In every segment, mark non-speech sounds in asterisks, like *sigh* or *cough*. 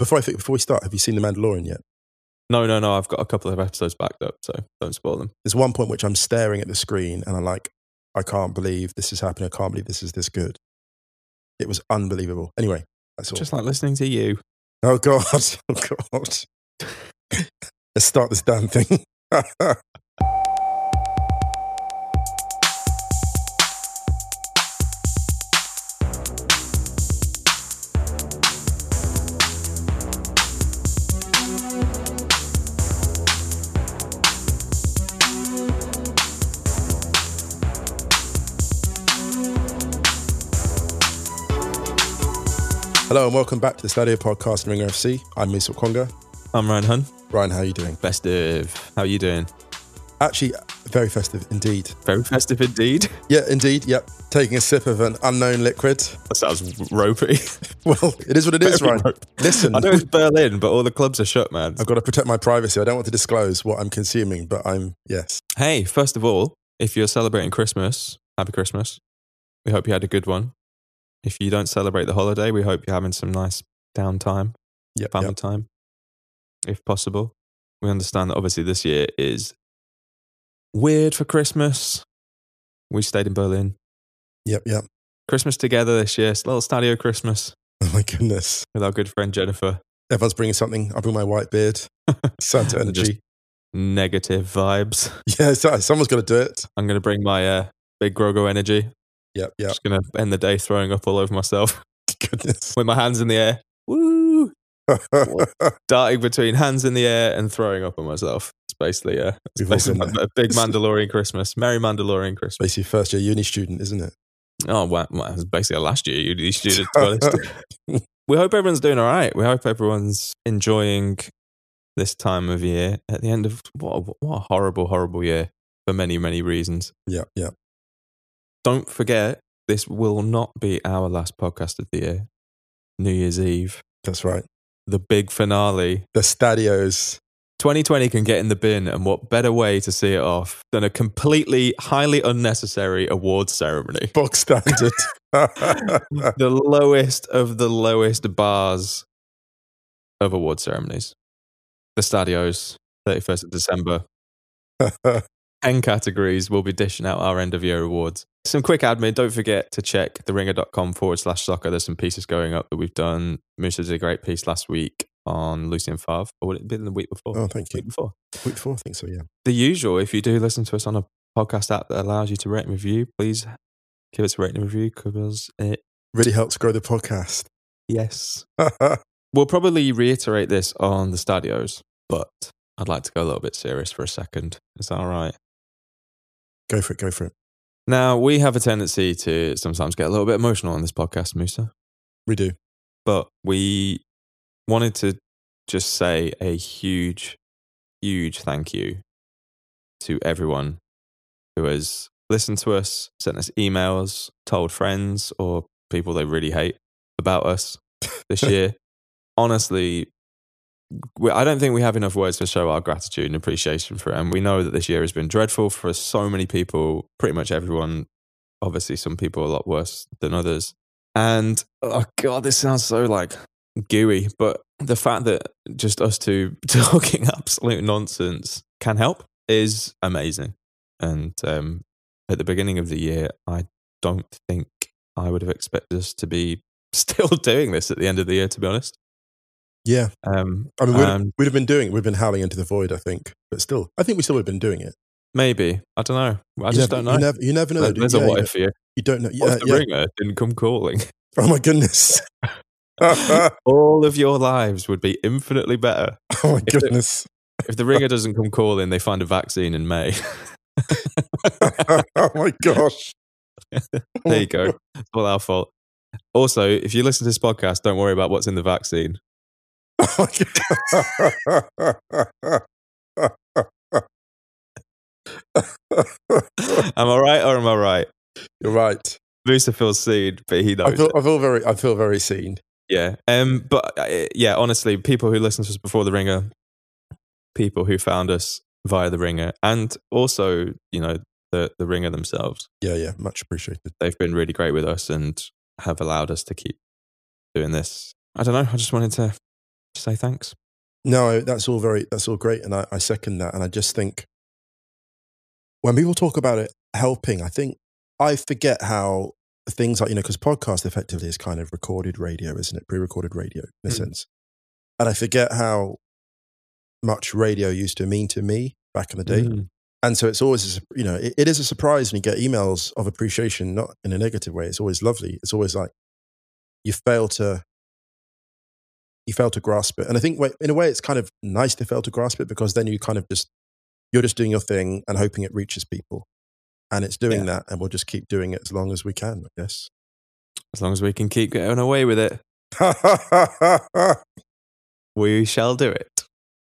before I think, before we start, have you seen The Mandalorian yet? No, no, no. I've got a couple of episodes backed up, so don't spoil them. There's one point which I'm staring at the screen and I'm like, I can't believe this is happening. I can't believe this is this good. It was unbelievable. Anyway, that's all. Just like listening to you. oh God, *laughs* oh God. *laughs* Let's start this damn thing. *laughs* Hello and welcome back to the Stadio Podcast Ringer FC. I'm Musa Okwonga. I'm Ryan Hunn. Ryan, how are you doing? Festive. How are you doing? Actually, very festive indeed. Very festive indeed. *laughs* Yeah, indeed. Yep. Taking a sip of an unknown liquid. That sounds ropey. *laughs* Well, it is what it is, Ryan. rope. Listen, I know it's Berlin, but all the clubs are shut, man. I've got to protect my privacy. I don't want to disclose what I'm consuming, but I'm, yes. Hey, first of all, if you're celebrating Christmas, happy Christmas. We hope you had a good one. If you don't celebrate the holiday, we hope you're having some nice downtime, Yep. family yep. time, if possible. We understand that obviously this year is weird for Christmas. We stayed in Berlin. Yep. Yep. Christmas together this year. It's a little stadio Christmas Oh my goodness. with our good friend Jennifer. Everyone's bringing something. I bring my white beard. *laughs* Santa energy. Negative vibes. *laughs* yeah, so, someone's got to do it. I'm going to bring my uh, big Grogu energy. Yep. Yep. Just going to end the day throwing up all over myself *laughs* Goodness. with my hands in the air. Woo! *laughs* Darting between hands in the air and throwing up on myself. It's basically, uh, it's basically a big Mandalorian Christmas. Merry Mandalorian Christmas. Basically, first year uni student, isn't it? Oh, wow. well, it was basically a last year uni student. to be honest. *laughs* we hope everyone's doing all right. We hope everyone's enjoying this time of year at the end of what a, what a horrible, horrible year for many, many reasons. Yep. Yep. Don't forget, this will not be our last podcast of the year. New Year's Eve, That's right. the big finale. The Stadios. 2020 can get in the bin, and what better way to see it off than a completely, highly unnecessary awards ceremony? *laughs* Box standard. *laughs* *laughs* the lowest of the lowest bars of award ceremonies. The Stadios, 31st of December. 10 categories we'll be dishing out our end of year awards. Some quick admin. Don't forget to check the theringer.com forward slash soccer. There's some pieces going up that we've done. Musa did a great piece last week on Lucien Favre, or would it have been the week before? oh, thank you. week before. Week four, I think so, yeah. The usual, if you do listen to us on a podcast app that allows you to rate and review, please give us a rating and review because it, Really helps grow the podcast. yes. *laughs* We'll probably reiterate this on the stadios, but I'd like to go a little bit serious for a second. Is that all right? Go for it, go for it. Now, we have a tendency to sometimes get a little bit emotional on this podcast, Musa, We do. but we wanted to just say a huge, huge thank you to everyone who has listened to us, sent us emails, told friends or people they really hate about us this *laughs* year. Honestly, I don't think we have enough words to show our gratitude and appreciation for it. And we know that this year has been dreadful for so many people, pretty much everyone. Obviously, some people a lot worse than others. And oh god, this sounds so like gooey, but the fact that just us two *laughs* talking absolute nonsense can help is amazing. And um, at the beginning of the year, I don't think I would have expected us to be *laughs* still doing this at the end of the year. To be honest, Yeah. um, I mean, we'd, um, we'd have been doing it. We've been howling into the void, I think. But still, I think we still would have been doing it. maybe I don't know. I You just never, don't know. You never, you never know. There- There's you? a Yeah, what you, if for you. you don't know. Yeah, the yeah. ringer didn't come calling? Oh my goodness. *laughs* *laughs* All of your lives would be infinitely better Oh, my If it- goodness. if the ringer doesn't come calling. They find a vaccine in May. *laughs* oh my gosh. there you go. It's all our fault. Also, if you listen to this podcast, don't worry about what's in the vaccine. Am I right or am I right? You're right. Musa feels seen, but he I knows. feel. I feel very, I feel very seen. Yeah. Um. But uh, yeah, honestly, people who listened to us before the ringer, people who found us via the ringer, and also you know the the ringer themselves, Yeah, yeah, much appreciated. they've been really great with us and have allowed us to keep doing this. I don't know. I just wanted to say thanks. No, that's all very, that's all great. And I, I second that. And I just think when people talk about it helping, I think I forget how things like, you know, because podcast effectively is kind of recorded radio, isn't it? Pre recorded radio in a Mm. sense. And I forget how much radio used to mean to me back in the day. Mm. And so it's always, a you know, it, it is a surprise when you get emails of appreciation, not in a negative way. It's always lovely. It's always like you fail to, you fail to grasp it. And I think in a way, it's kind of nice to fail to grasp it because then you kind of just, you're just doing your thing and hoping it reaches people. And it's doing that. And we'll just keep doing it as long as we can, I guess. As long as we can keep getting away with it, *laughs* we shall do it.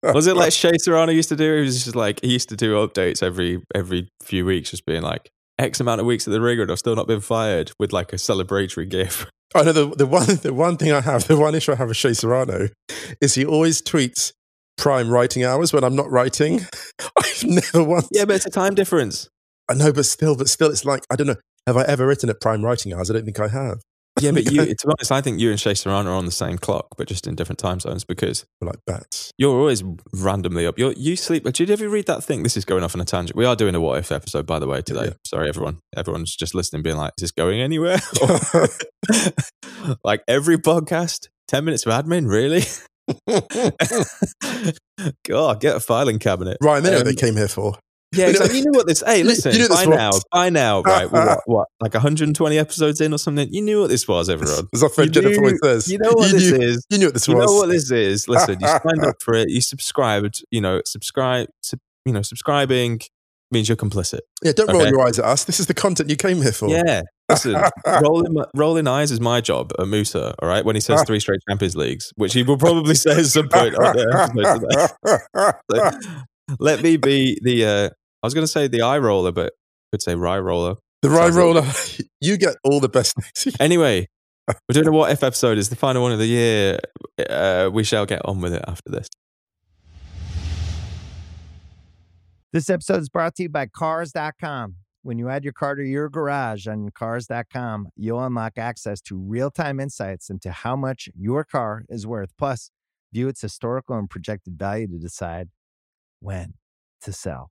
Was it like *laughs* Shea Serrano used to do? He was just like he used to do updates every every few weeks, just being like X amount of weeks at the rig, and I've still not been fired with like a celebratory gif. I know the, the one *laughs* the one thing I have, the one issue I have with Shea Serrano is he always tweets prime writing hours when I'm not writing. *laughs* I've never once Yeah, but it's a time difference. I know, but still, but still, it's like I don't know. Have I ever written at prime writing hours? I don't think I have. Yeah, but you, *laughs* to be honest, I think you and Shea Serrano are on the same clock, but just in different time zones because We're like bats. you're always randomly up. You're, you sleep. Did you ever read that thing? This is going off on a tangent. We are doing a what if episode, by the way, today. Yeah. Sorry, everyone. Everyone's just listening, being like, is this going anywhere? *laughs* *laughs* like every podcast, 10 minutes of admin, really? God, get a filing cabinet. right, I know what Um, they came here for. Yeah, You exactly. You know what this? Hey, *laughs* listen. you knew this by now, was- by now, *laughs* right? what, what, like 120 episodes in or something? You knew what this was, everyone. As our friend You Jennifer knew- always says. You know what you this knew, is. You knew what this You was. You know what this is. Listen, you signed up *laughs* for it. You subscribed. You know, subscribe. Sub, you know, subscribing means you're complicit. yeah, don't roll Okay. your eyes at us. This is the content you came here for. Yeah. Listen, rolling, rolling eyes is my job at Musa, all right? When he says three straight Champions Leagues, which he will probably say at some point on the episode today. So, let me be the, uh, I was going to say the eye roller, but I could say rye roller. the rye Sounds like- roller. *laughs* You get all the best things. Anyway, *laughs* we don't know what if episode. is the final one of the year. Uh, we shall get on with it after this. This episode is brought to you by Cars.com. When you add your car to your garage on Cars.com, you'll unlock access to real time insights into how much your car is worth. Plus, view its historical and projected value to decide when to sell.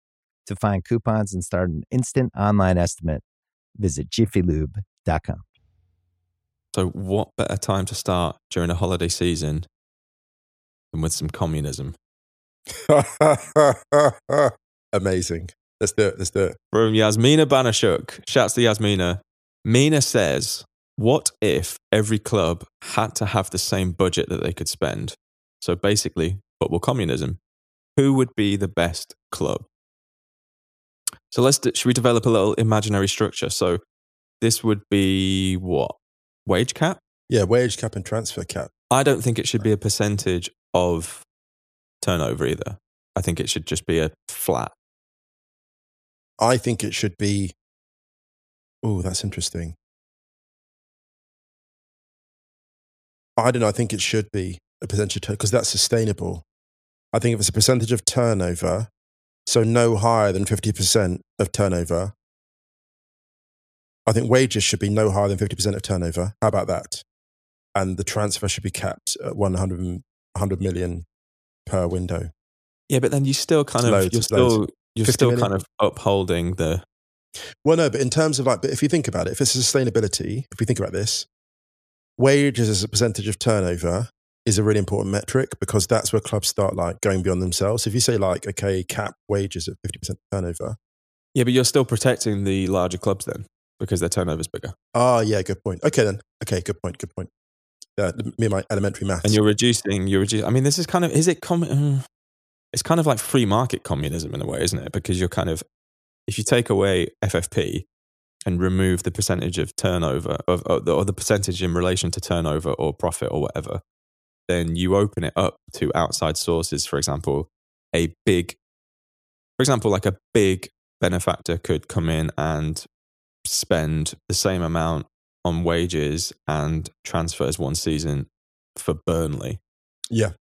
To find coupons and start an instant online estimate, visit jiffylube.com. So, what better time to start during a holiday season than with some communism? *laughs* Amazing. Let's do it. Let's do it. From Yasmina Banashuk. Shouts to Yasmina. Mina says, What if every club had to have the same budget that they could spend? So basically, football communism. Who would be the best club? So let's, do, should we develop a little imaginary structure? So this would be what? Wage cap? Yeah, wage cap and transfer cap. I don't think it should be a percentage of turnover either. I think it should just be a flat. I think it should be. Oh, that's interesting. I don't know. I think it should be a percentage because that's sustainable. I think if it's a percentage of turnover, so no higher than 50% of turnover, I think wages should be no higher than 50% of turnover. How about that? And the transfer should be capped at 100, 100 million per window. Yeah, but then you still kind It's of loads, you're still you're still million? kind of upholding the Well, no, but in terms of like, but if you think about it, if it's sustainability, if we think about this, wages as a percentage of turnover, is a really important metric because that's where clubs start like going beyond themselves. If you say like, okay, cap wages at 50% turnover. Yeah, but you're still protecting the larger clubs then because their turnover's bigger. Oh, yeah, good point. Okay, then. Okay, good point. Good point. Uh, me and my elementary maths. And you're reducing, you're reducing. I mean, this is kind of, is it, com- uh, it's kind of like free market communism in a way, isn't it? Because you're kind of, if you take away FFP and remove the percentage of turnover of, or the percentage in relation to turnover or profit or whatever, then you open it up to outside sources. For example, a big, for example, like a big benefactor could come in and spend the same amount on wages and transfers one season for Burnley. Yeah.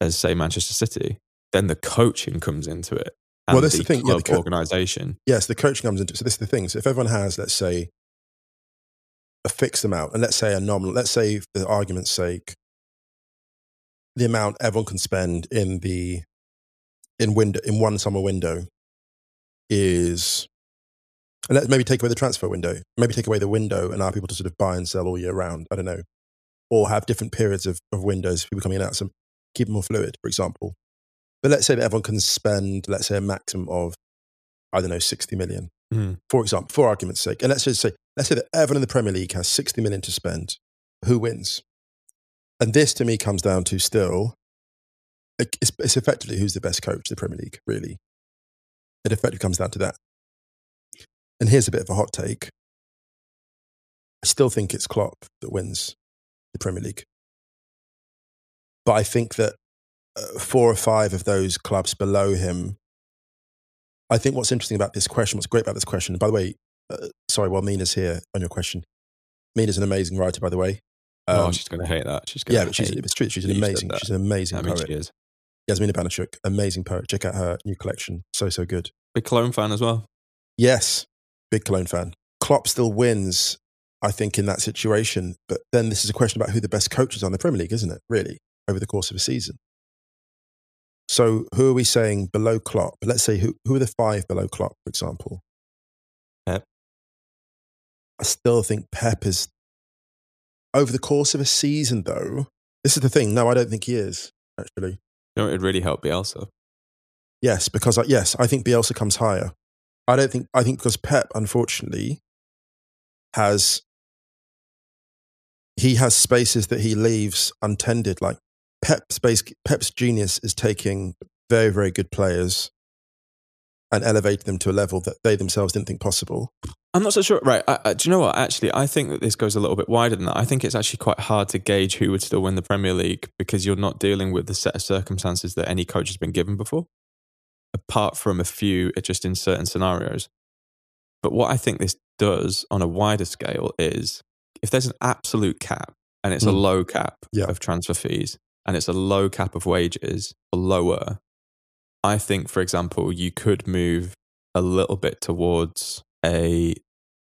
As say Manchester City, then the coaching comes into it. And Well, that's the, the thing, yeah, club the co- organization. Yes, the coaching comes into it. So this is the thing. So if everyone has, let's say, a fixed amount, and let's say a nominal, let's say for the argument's sake, the amount everyone can spend in the in window in one summer window is and let's maybe take away the transfer window. Maybe take away the window and allow people to sort of buy and sell all year round. I don't know. Or have different periods of, of windows, people coming in and out. So keep it more fluid, for example. But let's say that everyone can spend, let's say, a maximum of, I don't know, 60 million, Mm. for example, for argument's sake. And let's just say, let's say that everyone in the Premier League has 60 million to spend. Who wins? And this to me comes down to still, it's, it's effectively who's the best coach in the Premier League, really. It effectively comes down to that. And here's a bit of a hot take. I still think it's Klopp that wins the Premier League. But I think that uh, four or five of those clubs below him, I think what's interesting about this question, what's great about this question, by the way, uh, sorry, while Mina's here on your question, Mina's an amazing writer, by the way. Oh, Um, she's going to hate that. She's going yeah, but she's, it's true. She's an that you said amazing, she's an amazing I mean, poet. she is. Yasmina Banashuk, amazing poet. Check out her new collection. So, so good. Big Cologne fan as well. Yes, big Cologne fan. Klopp still wins, I think, in that situation. But then this is a question about who the best coaches are in the Premier League, isn't it? Really, over the course of a season. So who are we saying below Klopp? Let's say who, who are the five below Klopp, for example? Pep. I still think Pep is over the course of a season, though. This is the thing. No, I don't think he is, actually. No, it'd really help Bielsa. Yes, because I, yes, I think Bielsa comes higher. I don't think I think because Pep, unfortunately, has he has spaces that he leaves untended. Like Pep's base, Pep's genius is taking very very good players and elevating them to a level that they themselves didn't think possible. I'm not so sure. Right. I, I, do you know what? Actually, I think that this goes a little bit wider than that. I think it's actually quite hard to gauge who would still win the Premier League because you're not dealing with the set of circumstances that any coach has been given before, apart from a few just in certain scenarios. But what I think this does on a wider scale is if there's an absolute cap and it's a Mm. low cap Yeah. of transfer fees and it's a low cap of wages or lower, I think, for example, you could move a little bit towards a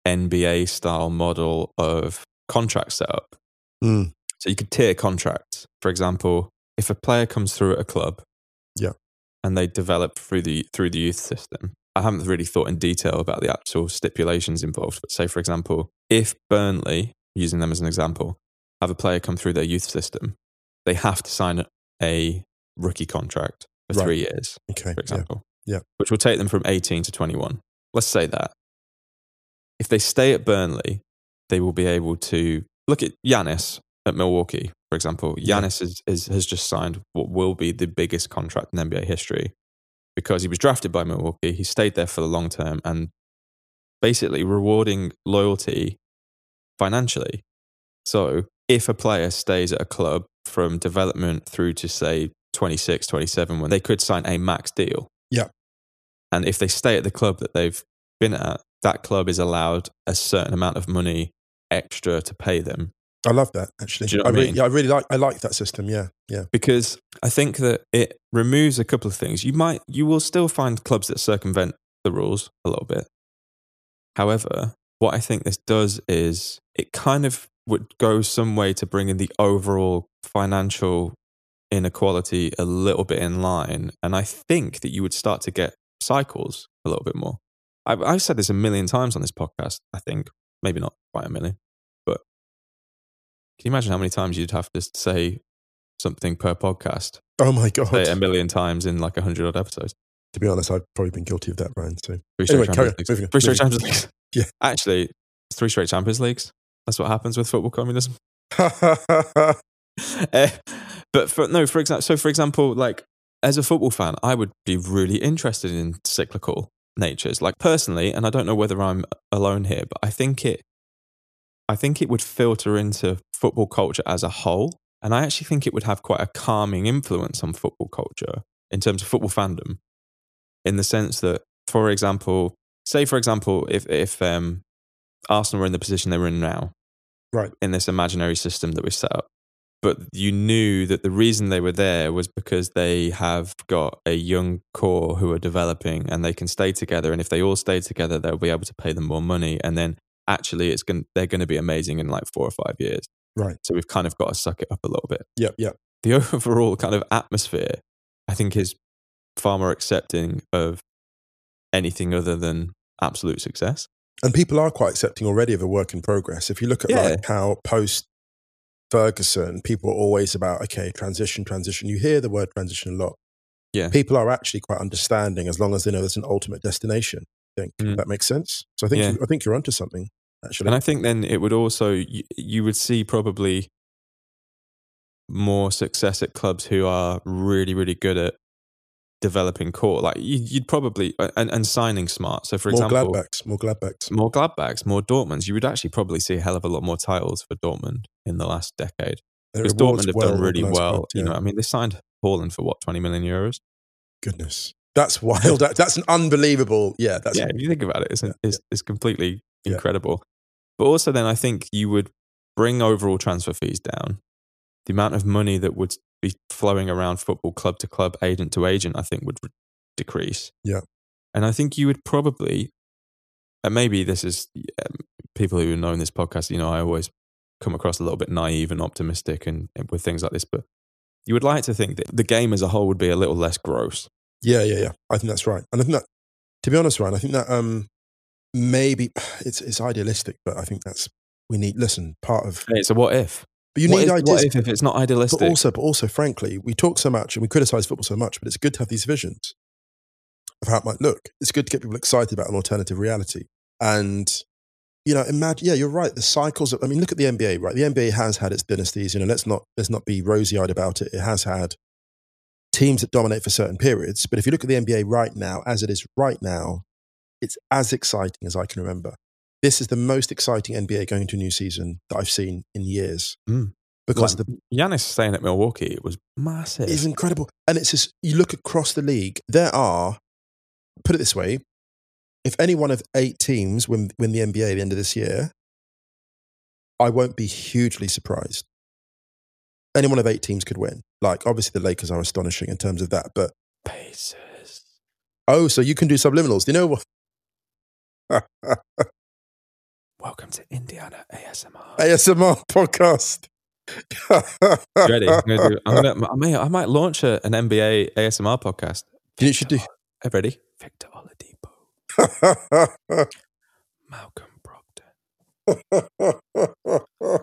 NBA style model of contract setup. Mm. So you could tier contracts. For example, if a player comes through at a club, Yeah. and they develop through the through the youth system. I haven't really thought in detail about the actual stipulations involved, but say for example, if Burnley, using them as an example, have a player come through their youth system, they have to sign a rookie contract for Right. three years Okay, for example. Yeah. Which will take them from 18 to 21. Let's say that. If they stay at Burnley, they will be able to look at Giannis at Milwaukee, for example. Yeah. Giannis is, is, has just signed what will be the biggest contract in NBA history because he was drafted by Milwaukee. He stayed there for the long term and basically rewarding loyalty financially. So if a player stays at a club from development through to say 26, 27, when they could sign a max deal. Yeah. And if they stay at the club that they've been at, that club is allowed a certain amount of money extra to pay them. I love that actually. You know I I really, mean? yeah, I really like I like that system. Yeah, yeah. Because I think that it removes a couple of things. You might you will still find clubs that circumvent the rules a little bit. However, what I think this does is it kind of would go some way to bringing the overall financial inequality a little bit in line. And I think that you would start to get cycles a little bit more. I've, I've said this a million times on this podcast, I think. Maybe not quite a million. But can you imagine how many times you'd have to say something per podcast, Oh my god! say it a million times in like a hundred odd episodes. to be honest, I've probably been guilty of that, Brian. So Three Anyway, straight on, Champions Leagues. Three straight. Champions Leagues. Yeah. Actually, three straight Champions Leagues. That's what happens with football communism. *laughs* Eh, but for no, for example, so for example, like as a football fan, I would be really interested in cyclical natures. Like personally, and I don't know whether I'm alone here, but I think it, I think it would filter into football culture as a whole, and I actually think it would have quite a calming influence on football culture in terms of football fandom, in the sense that, for example, say for example, if if um, Arsenal were in the position they were in now, Right. in this imaginary system that we set up but you knew that the reason they were there was because they have got a young core who are developing and they can stay together and if they all stay together they'll be able to pay them more money and then actually it's going they're going to be amazing in like 4 or 5 years Right. so we've kind of got to suck it up a little bit yep, yep. the *laughs* overall kind of atmosphere i think is far more accepting of anything other than absolute success And people are quite accepting already of a work in progress. If you look at Yeah. like how post Ferguson, people are always about okay, transition, transition. You hear the word transition a lot. Yeah. people are actually quite understanding as long as they know there's an ultimate destination. I think Mm. that makes sense. So I think Yeah. you, I think you're onto something. Actually, And I think then it would also, you, you would see probably more success at clubs who are really, really good at developing core. Like you, you'd probably, and, and signing smart. So for more example, Gladbachs, more Gladbachs. more Gladbachs, more Dortmunds, you would actually probably see a hell of a lot more titles for Dortmund in the last decade. Their Because Dortmund have well done really well. club, You know, I mean, they signed Haaland for what, 20 million euros? Goodness, that's wild. That's an unbelievable. Yeah, that's yeah, if you think about it, it's, Yeah, it's, it's completely Yeah. incredible. But also, then I think you would bring overall transfer fees down. The amount of money that would be flowing around football club to club, agent to agent, I think would re- decrease. Yeah. And I think you would probably, and maybe this is um, people who know in this podcast, you know, I always come across a little bit naive and optimistic and, and with things like this, but you would like to think that the game as a whole would be a little less gross. Yeah, yeah, yeah. I think that's right. And I think that, to be honest, Ryan, I think that um, maybe *sighs* it's it's idealistic, but I think that's we need. Listen, part of Hey, so what if? but you what need if, ideas. what if, if it's not idealistic? But also, but also, frankly, we talk so much and we criticize football so much, but it's good to have these visions of how it might look. It's good to get people excited about an alternative reality. And, you know, imagine, yeah, you're right. The cycles of, I mean, look at the NBA, right? The NBA has had its dynasties. You know, let's not, let's not be rosy eyed about it. It has had teams that dominate for certain periods. But if you look at the NBA right now, as it is right now, it's as exciting as I can remember. This is the most exciting NBA going into a new season that I've seen in years. Mm. Because Like, the Giannis staying at Milwaukee it was massive. is incredible. And it's just, you look across the league, there are, put it this way, if any one of eight teams win, win the NBA at the end of this year, I won't be hugely surprised. Any one of eight teams could win. Like, obviously, the Lakers are astonishing in terms of that. But, Pacers. oh, so you can do subliminals. Do you know what? *laughs* Welcome to Indiana ASMR. ASMR podcast. *laughs* Ready? I'm gonna do, I'm gonna, I, may, I might launch a, an NBA ASMR podcast. You you should do? Uh, ready? Victor Oladipo, *laughs* Malcolm Brogdon.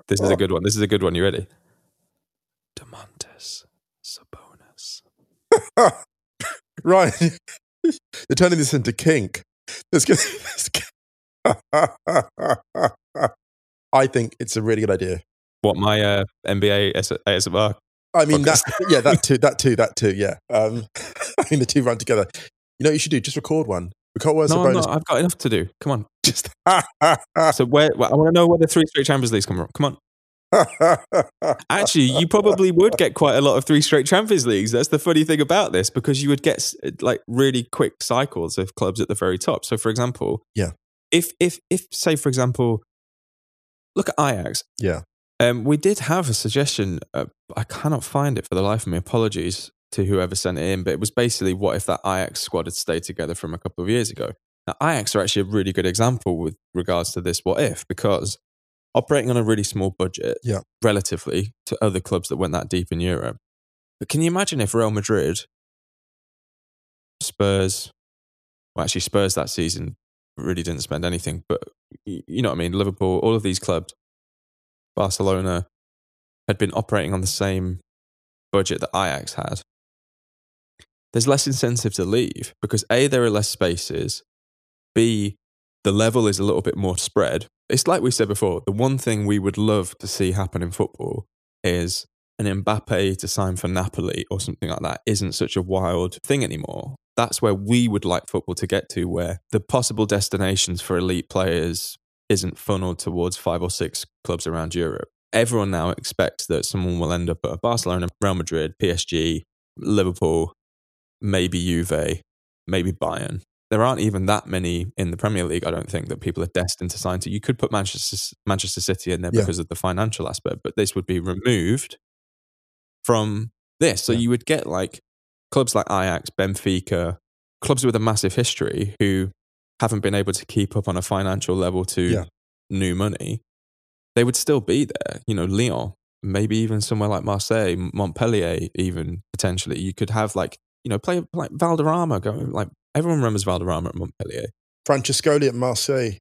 This is a good one. This is a good one. You ready? Domantas Sabonis. right. You're turning this into kink. Let's get. Let's get I think it's a really good idea. What my uh, NBA AS- ASMR? I mean, that, yeah, that *laughs* too, that too, that too, yeah. Um, *laughs* I mean, the two run together. You know what you should do? Just record one. Record words No, bonus. not. I've got enough to do. Come on. *laughs* Just. *laughs* So where? I want to know where the three straight Champions Leagues come from. Come on. *laughs* Actually, you probably would get quite a lot of three straight Champions Leagues. That's the funny thing about this because you would get like really quick cycles of clubs at the very top. So, for example, Yeah. if if if say for example, look at Ajax. Yeah. Um, we did have a suggestion. Uh, I cannot find it for the life of me. Apologies to whoever sent it in, but it was basically what if that Ajax squad had stayed together from a couple of years ago. Now, Ajax are actually a really good example with regards to this what if because operating on a really small budget, Yeah. relatively to other clubs that went that deep in Europe. But can you imagine if Real Madrid, Spurs, well, actually Spurs that season really didn't spend anything, but you know what I mean? Liverpool, all of these clubs, Barcelona, had been operating on the same budget that Ajax had, there's less incentive to leave because A, there are less spaces, B, the level is a little bit more spread. It's like we said before, the one thing we would love to see happen in football is an Mbappe to sign for Napoli or something like that isn't such a wild thing anymore. That's where we would like football to get to, where the possible destinations for elite players isn't funneled towards five or six clubs around Europe. Everyone now expects that someone will end up at Barcelona, Real Madrid, PSG, Liverpool, maybe Juve, maybe Bayern. There aren't even that many in the Premier League, I don't think, that people are destined to sign to. You could put Manchester, Manchester City in there Yeah. because of the financial aspect, but this would be removed from this. So Yeah. you would get like clubs like Ajax, Benfica, clubs with a massive history who haven't been able to keep up on a financial level to Yeah. new money. They would still be there. You know, Lyon, maybe even somewhere like Marseille, Montpellier, even potentially. You could have like, you know, play like Valderrama going like everyone remembers Valderrama at Montpellier. Francescoli at Marseille.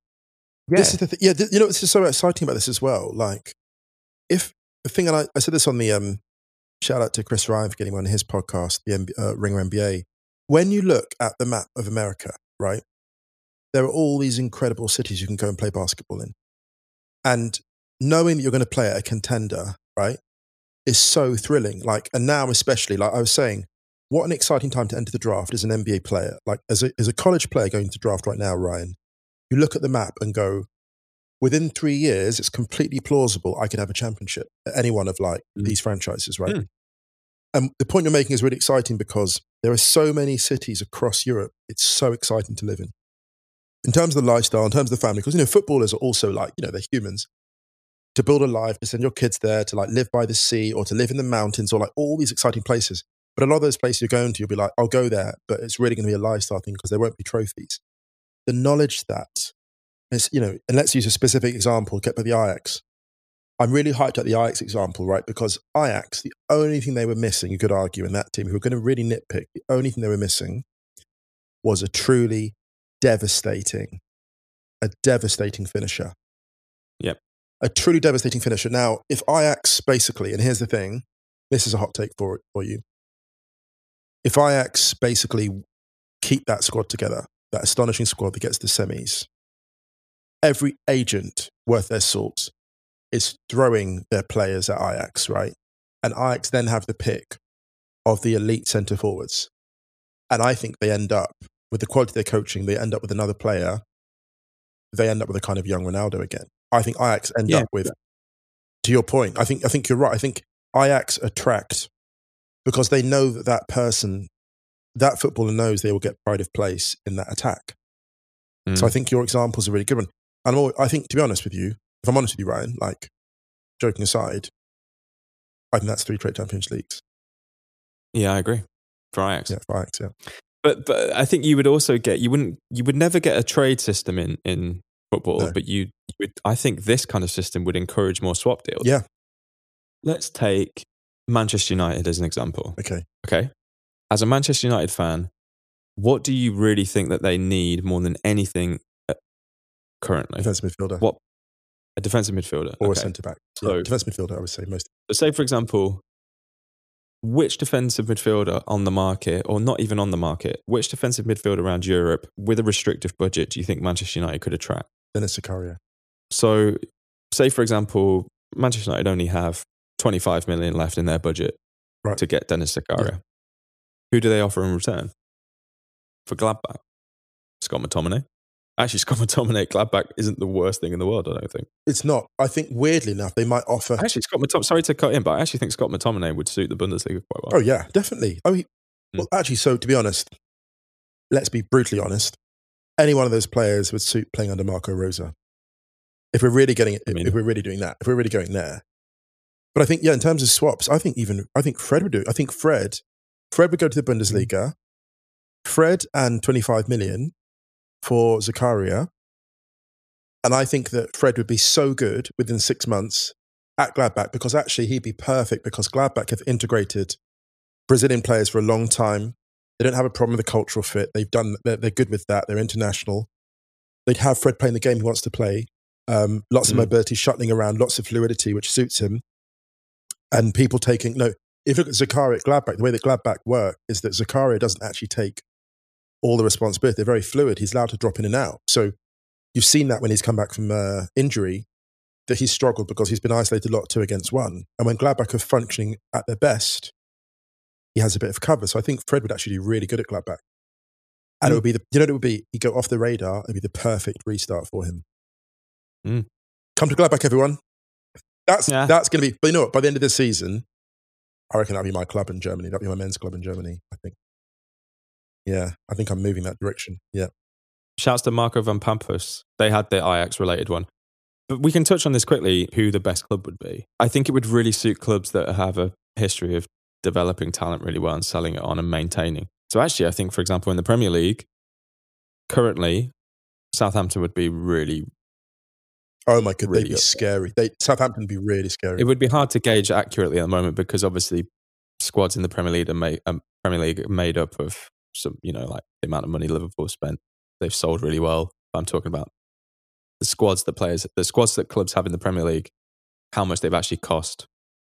This is the thing. Yeah, th- you know, this is so exciting about this as well. Like, if the thing, and I, I said this on the um, shout out to Chris Ryan for getting on his podcast, the MB, uh, Ringer NBA. When you look at the map of America, right, there are all these incredible cities you can go and play basketball in, and knowing that you're going to play at a contender, right, is so thrilling. Like, and now especially, like I was saying, what an exciting time to enter the draft as an NBA player. Like, as a as a college player going to draft right now, Ryan you look at the map and go, within three years, it's completely plausible I could have a championship at any one of like Mm. these franchises, right? Mm. And the point you're making is really exciting because there are so many cities across Europe. It's so exciting to live in. In terms of the lifestyle, in terms of the family, because you know, footballers are also like, you know, they're humans. To build a life, to send your kids there, to like live by the sea or to live in the mountains or like all these exciting places. But a lot of those places you're going to, you'll be like, I'll go there, but it's really going to be a lifestyle thing because there won't be trophies the knowledge that, it's, you know, and let's use a specific example, get by the Ajax. I'm really hyped at the Ajax example, right? Because Ajax, the only thing they were missing, you could argue, in that team, who were going to really nitpick, the only thing they were missing was a truly devastating, a devastating finisher. Yep. A truly devastating finisher. Now, if Ajax basically, and here's the thing, this is a hot take for for you. If Ajax basically keep that squad together, that astonishing squad that gets the semis, every agent worth their salt is throwing their players at Ajax, right? And Ajax then have the pick of the elite centre forwards. And I think they end up, with the quality of their coaching, they end up with another player. They end up with a kind of young Ronaldo again. I think Ajax end Yeah. up with, to your point, I think, I think you're right. I think Ajax attract because they know that that person, that footballer knows they will get pride of place in that attack. So I Mm. think your example is a really good one. And I'm al- I think, to be honest with you, if I'm honest with you, Ryan, like joking aside, I think that's three straight Champions Leagues. yeah, I agree. For Ajax. Yeah, for Ajax, yeah. But but I think you would also get you wouldn't you would never get a trade system in in football, No. but you, you would I think this kind of system would encourage more swap deals. Yeah. Let's take Manchester United as an example. Okay. Okay. As a Manchester United fan, what do you really think that they need more than anything uh, currently? Defensive midfielder What a defensive midfielder or a centre back. So- yeah, defensive midfielder, I would say most. Say for example, which defensive midfielder on the market, or not even on the market, which defensive midfielder around Europe with a restrictive budget do you think Manchester United could attract? Denis Zakaria. So, say for example, Manchester United only have 25 million left in their budget Right. to get Denis Zakaria. Who do they offer in return? For Gladbach, Scott McTominay. Actually, *laughs* Scott McTominay Gladbach isn't the worst thing in the world, I don't think. It's not. I think weirdly enough, they might offer. Actually, Scott McTominay, sorry to cut in, but I actually think Scott McTominay would suit the Bundesliga quite well. Oh yeah, definitely. I mean, Hmm. well, actually, so to be honest, let's be brutally honest. Any one of those players would suit playing under Marco Rose. If we're really getting it, I mean- if we're really doing that, if we're really going there. But I think, yeah, in terms of swaps, I think even I think Fred would do. I think Fred, Fred would go to the Bundesliga. Fred and twenty five million for Zakaria, and I think that Fred would be so good within six months at Gladbach because actually he'd be perfect because Gladbach have integrated Brazilian players for a long time. They don't have a problem with the cultural fit. They've done. They're, they're good with that. They're international. They'd have Fred playing the game he wants to play. Um, lots of Mm. mobility, shuttling around, lots of fluidity, which suits him. And people taking no. if you look at Zakaria at Gladbach, the way that Gladbach work is that Zakaria doesn't actually take all the responsibility. They're very fluid. He's allowed to drop in and out. So you've seen that when he's come back from uh, injury, that he's struggled because he's been isolated a lot two against one. And when Gladbach are functioning at their best, he has a bit of cover. So I think Fred would actually do really good at Gladbach. And it would be the, you know, what it would be, he'd go off the radar. It'd be the perfect restart for him. Mm. Come to Gladbach, everyone. That's, Yeah. that's going to be, but you know what? By the end of this season, I reckon that'll be my club in Germany. That'll be my men's club in Germany, I think. Yeah, I think I'm moving that direction. Yeah. Shouts to Marco van Pampus. They had the Ajax related one. But we can touch on this quickly who the best club would be. I think it would really suit clubs that have a history of developing talent really well and selling it on and maintaining. So, actually, I think, for example, in the Premier League, currently, Southampton would be really, Oh my god, Really they'd be scary. They, Southampton would be really scary. it would be hard to gauge accurately at the moment because obviously squads in the Premier League are made, um, Premier League are made up of some, you know, like the amount of money Liverpool spent. They've sold really well. I'm talking about the squads that players, the squads that clubs have in the Premier League, how much they've actually cost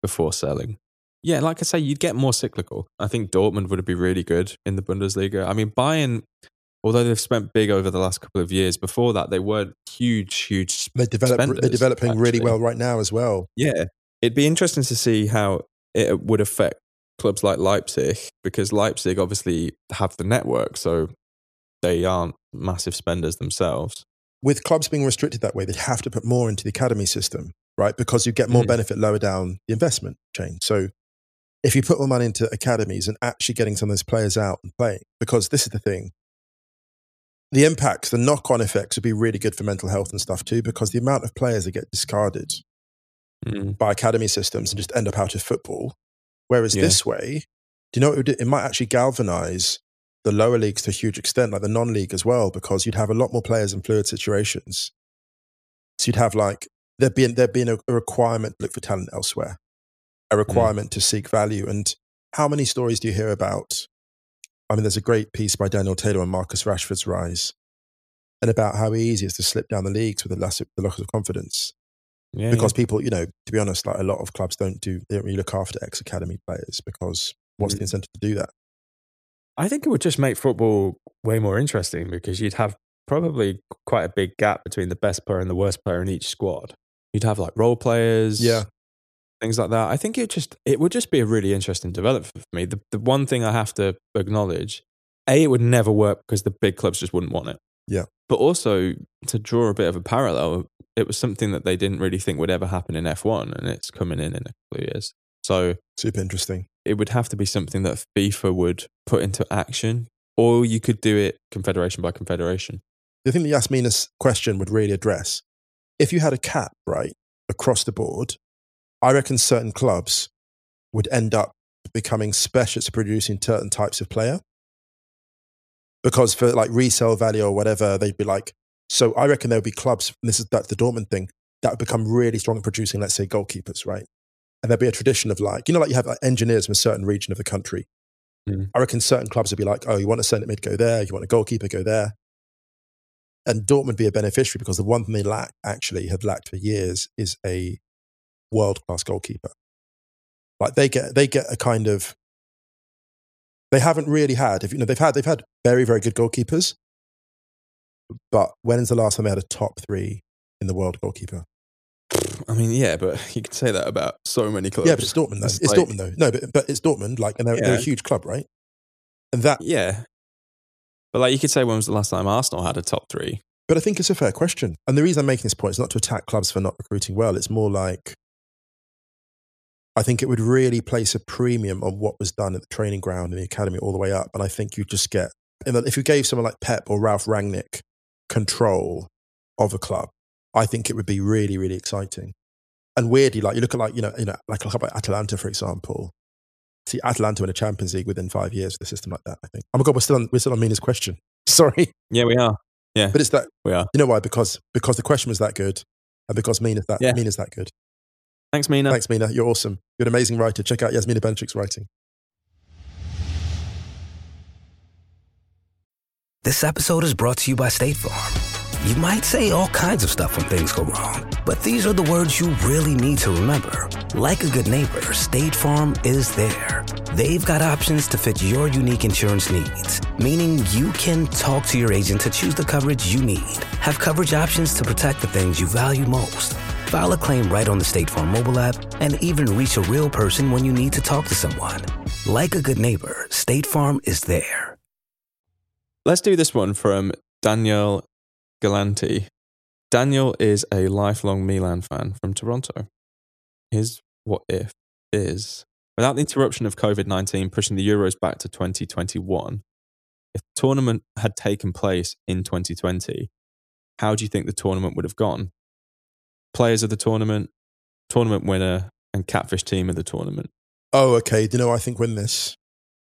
before selling. Yeah, like I say, you'd get more cyclical. I think Dortmund would be really good in the Bundesliga. I mean, Bayern, although they've spent big over the last couple of years, before that they weren't huge, huge. they're, develop, they're developing really well right now as well. Yeah, it'd be interesting to see how it would affect clubs like Leipzig because Leipzig obviously have the network, so they aren't massive spenders themselves. With clubs being restricted that way, they'd have to put more into the academy system, right? Because you get more Mm. benefit lower down the investment chain. So if you put more money into academies and actually getting some of those players out and playing, because this is the thing. The impacts, the knock on effects would be really good for mental health and stuff too, because the amount of players that get discarded Mm. by academy systems and just end up out of football. Whereas Yeah. this way, do you know what it would? It might actually galvanize the lower leagues to a huge extent, like the non league as well, because you'd have a lot more players in fluid situations. So you'd have like, there'd be, there'd be a, a requirement to look for talent elsewhere, a requirement to seek value. And how many stories do you hear about? I mean, there's a great piece by Daniel Taylor on Marcus Rashford's rise and about how easy it is to slip down the leagues with the loss of, the loss of confidence Yeah, because people, you know, to be honest, like a lot of clubs don't do, they don't really look after ex academy players because what's Mm. the incentive to do that? I think it would just make football way more interesting because you'd have probably quite a big gap between the best player and the worst player in each squad. You'd have like role players, Yeah. Things like that. I think it just it would just be a really interesting development for me. The the one thing I have to acknowledge, a it would never work because the big clubs just wouldn't want it. Yeah. But also to draw a bit of a parallel, it was something that they didn't really think would ever happen in F1, and it's coming in in a couple of years. So Super interesting. it would have to be something that FIFA would put into action, or you could do it confederation by confederation. The thing that Yasmina's question would really address if you had a cap, right, across the board, I reckon certain clubs would end up becoming specialists producing certain types of player. Because for like resale value or whatever, they'd be like, so I reckon there would be clubs, and this is that's the Dortmund thing, that would become really strong at producing, let's say, goalkeepers, right? And there'd be a tradition of like, you know, like you have like engineers from a certain region of the country. Mm. I reckon certain clubs would be like, oh, you want a centre mid, go there. You want a goalkeeper, go there. And Dortmund would be a beneficiary because the one thing they lack, actually have lacked for years, is a world class goalkeeper. Like they get, they get a kind of, they haven't really had. If you know, they've had, they've had very, very good goalkeepers. But when is the last time they had a top three in the world goalkeeper? I mean, yeah, but you could say that about so many clubs. Yeah, but it's Dortmund though. It's It's like- Dortmund though. No, but but it's Dortmund. Like, and they're, they're a huge club, right? And that, Yeah. But like you could say, when was the last time Arsenal had a top three? But I think it's a fair question. And the reason I'm making this point is not to attack clubs for not recruiting well. It's more like I think it would really place a premium on what was done at the training ground and the academy all the way up. And I think you just get, and if you gave someone like Pep or Ralph Rangnick control of a club, I think it would be really, really exciting. And weirdly, like you look at like, you know, you know, like a club like Atalanta, for example. See Atalanta in a Champions League within five years with a system like that, I think. Oh my God, we're still on, we're still on Mina's question. *laughs* Sorry. Yeah, we are. Yeah, but it's that We are. you know why? Because because the question was that good, and because Mina's that Yeah. Mina's that good. Thanks, Mina. Thanks, Mina. You're awesome. You're an amazing writer. Check out Yasmina Benchik's writing. This episode is brought to you by State Farm. You might say all kinds of stuff when things go wrong, But these are the words you really need to remember. Like a good neighbor, State Farm is there. They've got options to fit your unique insurance needs, meaning you can talk to your agent to choose the coverage you need, have coverage options to protect the things you value most. File a claim right on the State Farm mobile app and even reach a real person when you need to talk to someone. Like a good neighbor, State Farm is there. Let's do this one from Daniel Galanti. Daniel is a lifelong Milan fan from Toronto. His what if is without the interruption of COVID 19 pushing the Euros back to 2021, if the tournament had taken place in 2020, how do you think the tournament would have gone? Players of the tournament, tournament winner, and catfish team of the tournament. Oh, okay. Do you know, I think win this.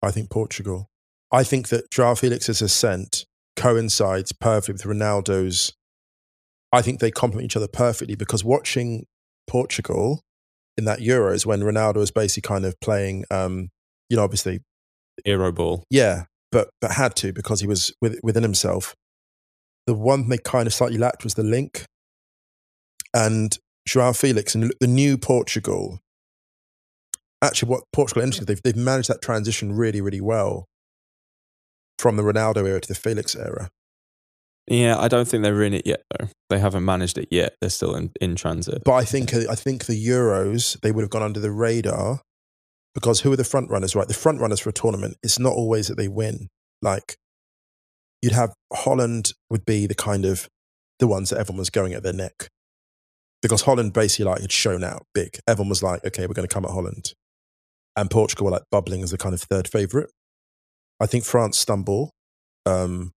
I think Portugal. I think that Joao Felix's ascent coincides perfectly with Ronaldo's. I think they complement each other perfectly because watching Portugal in that Euros when Ronaldo was basically kind of playing, um, you know, obviously, Hero ball. yeah, but but had to because he was with, within himself. The one they kind of slightly lacked was the link, and Joao Felix and the new Portugal. Actually, what Portugal interesting, they've they've managed that transition really really well from the Ronaldo era to the Felix era. Yeah, I don't think they're in it yet, though. They haven't managed it yet. They're still in, in transit. But I think uh, I think the Euros they would have gone under the radar because who are the front runners? Right, the front runners for a tournament. It's not always that they win. Like you'd have Holland would be the kind of the ones that everyone was going at their neck because Holland basically like had shown out big. Everyone was like, okay, we're going to come at Holland, and Portugal were like bubbling as a kind of third favorite. I think France stumble um,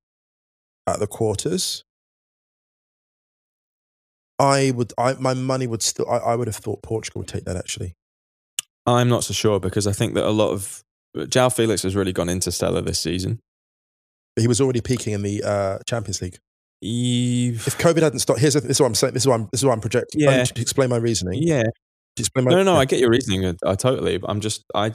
at the quarters. I would, I, my money would still, I, I would have thought Portugal would take that actually. I'm not so sure because I think that a lot of Joao Felix has really gone interstellar this season. But he was already peaking in the uh, Champions League. Eve. If COVID hadn't stopped, here's this is what I'm saying. This is what I'm, this is what I'm projecting. Yeah. To explain my reasoning. Yeah. Explain my, No, no, yeah. I get your reasoning. I, I totally. But I'm just, I,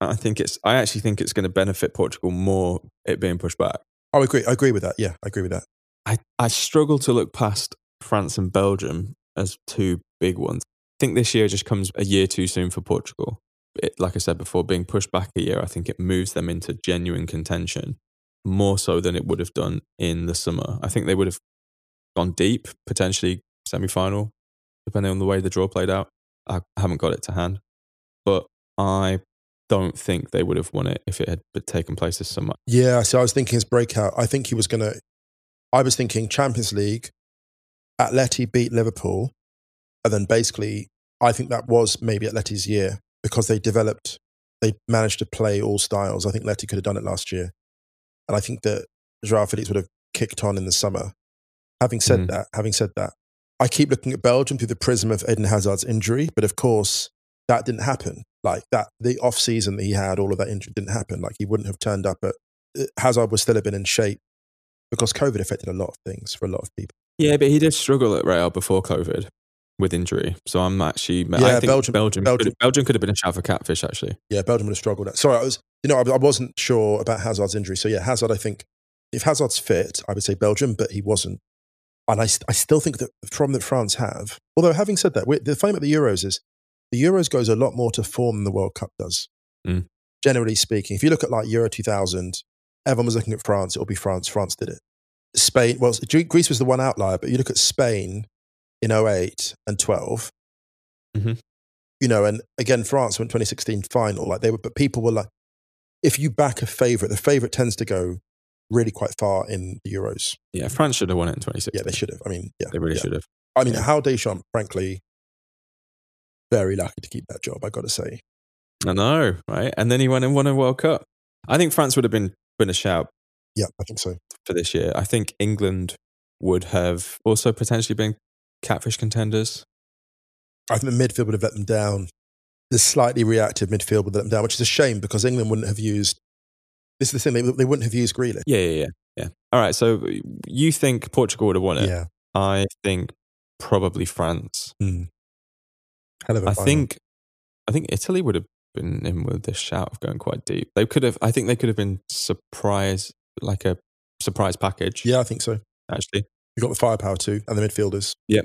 I think it's, I actually think it's going to benefit Portugal more it being pushed back. I agree. I agree with that. Yeah, I agree with that. I, I struggle to look past France and Belgium as two big ones. I think this year just comes a year too soon for Portugal. It, like I said before, being pushed back a year, I think it moves them into genuine contention more so than it would have done in the summer. I think they would have gone deep, potentially semi final, depending on the way the draw played out. I haven't got it to hand, but I don't think they would have won it if it had taken place this summer. Yeah. So I was thinking his breakout. I think he was going to. I was thinking Champions League. Atleti beat Liverpool, and then basically, I think that was maybe Atleti's year because they developed, they managed to play all styles. I think Atleti could have done it last year, and I think that Joao Felix would have kicked on in the summer. Having said Mhm. that, having said that, I keep looking at Belgium through the prism of Eden Hazard's injury, but of course that didn't happen. Like that, the off season that he had, all of that injury didn't happen. Like he wouldn't have turned up at uh, Hazard would still have been in shape because COVID affected a lot of things for a lot of people. Yeah, but he did struggle at Real before COVID with injury. So I'm actually, I Yeah, think Belgium- Belgium, Belgium- Could, Belgium could have been a shout for catfish, actually. Yeah, Belgium would have struggled. Sorry, I was, you know, I, I wasn't sure about Hazard's injury. So yeah, Hazard, I think if Hazard's fit, I would say Belgium, but he wasn't. And I, I still think that from that France have, although having said that, the thing about the Euros is the Euros goes a lot more to form than the World Cup does. Mm. Generally speaking, if you look at like Euro 2000, everyone was looking at France, it'll be France. France did it. Spain, well, Greece was the one outlier, but you look at Spain in 08 and 12, Mhm. you know, and again, France went 2016 final. Like they were, but people were like, if you back a favorite, the favorite tends to go really quite far in the Euros. Yeah, France should have won it in 2016. Yeah, they should have. I mean, yeah, They really yeah. should have. I mean, Yeah. how Deschamps, frankly, very lucky to keep that job. I got to say. I know, right? And then he went and won a World Cup. I think France would have been, been a shout Yeah, I think so. for this year. I think England would have also potentially been catfish contenders. I think the midfield would have let them down. The slightly reactive midfield would let them down, which is a shame because England wouldn't have used. This is the thing; they, they wouldn't have used Grealish. Yeah, yeah, yeah, yeah. All right, so you think Portugal would have won it? Yeah, I think probably France. Mm. hell of a I final. think I think Italy would have been in with this shout of going quite deep. They could have. I think they could have been surprise, like a surprise package. Yeah, I think so. actually. You got the firepower too, and the midfielders. Yep.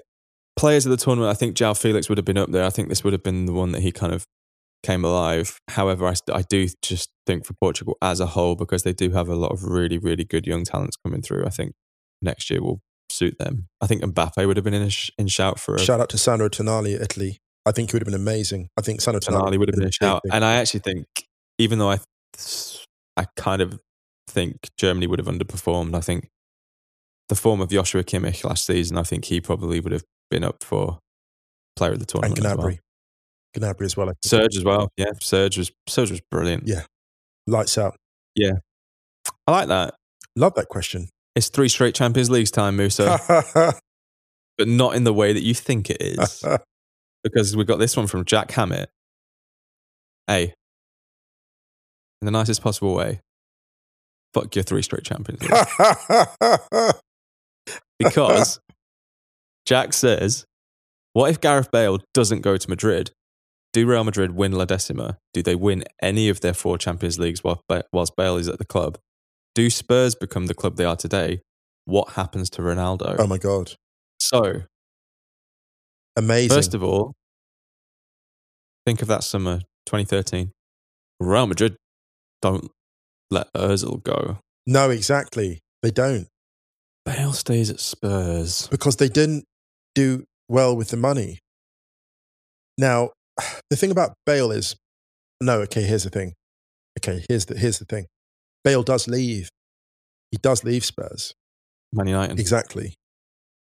Players of the tournament, I think Joao Felix would have been up there. I think this would have been the one that he kind of came alive. However, I, I do just think for Portugal as a whole, because they do have a lot of really, really good young talents coming through, I think next year will suit them. I think Mbappe would have been in, a sh- in shout for a Shout out to Sandro Tonali, Italy. I think he would have been amazing. I think Sandro Tonali, Tonali would have been a shout. big- And I actually think, even though I, I kind of think Germany would have underperformed, I think the form of Joshua Kimmich last season, I think he probably would have been up for player of the and tournament. as well. Gnabry. Gnabry as well. Serge as well. Yeah, Serge was Serge was brilliant. Yeah. Lights out. Yeah. I like that. Love that question. It's three straight Champions Leagues time, Musa, *laughs* but not in the way that you think it is. *laughs* because we got this one from Jack Hammett. Hey, in the nicest possible way, fuck your three straight Champions League. *laughs* because *laughs* Jack says, what if Gareth Bale doesn't go to Madrid? Do Real Madrid win La Decima? Do they win any of their four Champions Leagues whilst Bale is at the club? Do Spurs become the club they are today? What happens to Ronaldo? oh my God. so, Amazing. First of all, think of that summer 2013. Real Madrid don't let Ozil go. no, exactly. They don't Bale stays at Spurs. because they didn't do well with the money. Now, *sighs* the thing about Bale is, no, okay, here's the thing. Okay, here's the, here's the thing. Bale does leave. He does leave Spurs. Man United. Exactly. Hmm.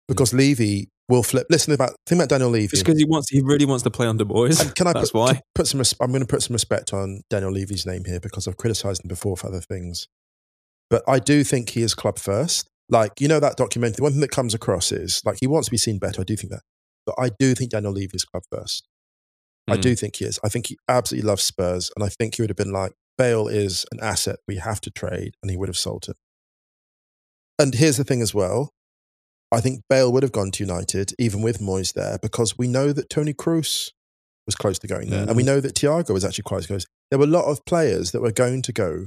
Because Levy will flip. Listen about, think about Daniel Levy. Just because he wants, he really wants to play under boys. And can I *laughs* That's put, why. put some? I'm going to put some respect on Daniel Levy's name here because I've criticised him before for other things, but I do think he is club first. Like you know that documentary. One thing that comes across is like he wants to be seen better. I do think that, but I do think Daniel Levy is club first. I Mm. do think he is. I think he absolutely loves Spurs, and I think he would have been like Bale is an asset we have to trade, and he would have sold it. And here's the thing as well. I think Bale would have gone to United, even with Moyes there, because we know that Toni Kroos was close to going there. And we know that Thiago was actually quite close. There were a lot of players that were going to go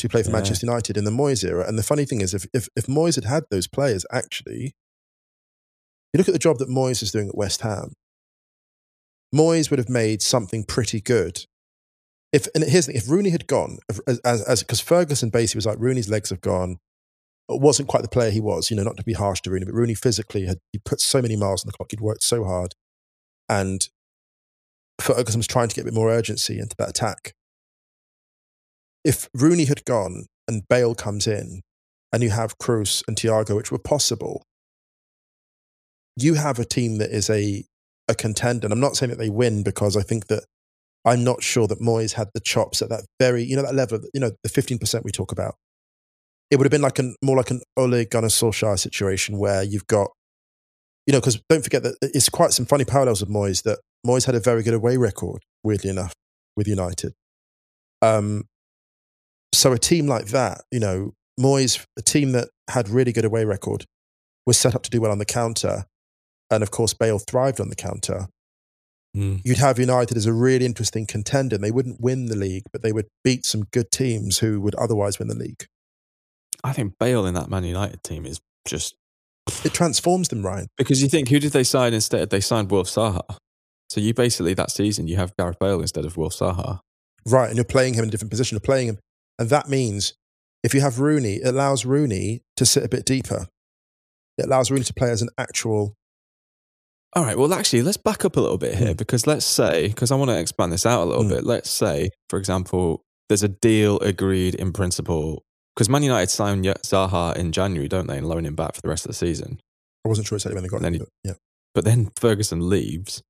to play for Yeah. Manchester United in the Moyes era. And the funny thing is, if, if, if Moyes had had those players, actually, you look at the job that Moyes is doing at West Ham, Moyes would have made something pretty good. If, and here's the thing, if Rooney had gone, as, as, because Ferguson basically was like, Rooney's legs have gone, it wasn't quite the player he was, you know, not to be harsh to Rooney, but Rooney physically had he put so many miles on the clock, he'd worked so hard. And Ferguson was trying to get a bit more urgency into that attack. If Rooney had gone and Bale comes in and you have Kroos and Thiago, which were possible, you have a team that is a, a contender. And I'm not saying that they win because I think that I'm not sure that Moyes had the chops at that very, you know, that level, you know, the 15% we talk about it would have been like an more like an Ole Gunnar Solskjaer situation where you've got, you know, because don't forget that it's quite some funny parallels with Moyes that Moyes had a very good away record, weirdly enough, with United. Um, so a team like that, you know, Moyes, a team that had really good away record, was set up to do well on the counter, and of course Bale thrived on the counter. Mm. You'd have United as a really interesting contender. They wouldn't win the league, but they would beat some good teams who would otherwise win the league. I think Bale in that Man United team is just It transforms them, Ryan. because you think who did they sign instead? They signed Wilf Zaha. So you basically that season you have Gareth Bale instead of Wilf Zaha. Right, and you're playing him in a different position. You're playing him, and that means if you have Rooney, it allows Rooney to sit a bit deeper. It allows Rooney to play as an actual. All right. Well, actually, let's back up a little bit here Hmm. because let's say, because I want to expand this out a little Hmm. bit. Let's say, for example, there's a deal agreed in principle because Man United signed Zaha in January, don't they, and loan him back for the rest of the season. I wasn't sure exactly when they got him, he- but yeah. But then Ferguson leaves,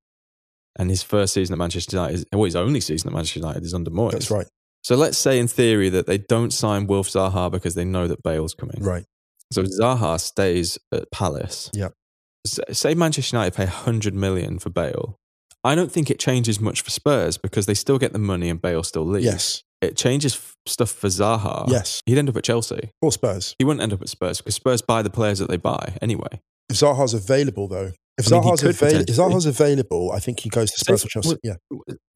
and his first season at Manchester United, is, well, his only season at Manchester United is under Moyes. That's right. So let's say, in theory, that they don't sign Wilf Zaha because they know that Bale's coming. Right. So Zaha stays at Palace. Yep. S- Say Manchester United pay 100 million for Bale. I don't think it changes much for Spurs because they still get the money and Bale still leaves. Yes. It changes f- stuff for Zaha. Yes. He'd end up at Chelsea. Or Spurs. He wouldn't end up at Spurs because Spurs buy the players that they buy anyway. If Zaha's available, though, if I mean, Zaha's, avail- if. Zaha's available, I think he goes to Spurs or Chelsea. Yeah.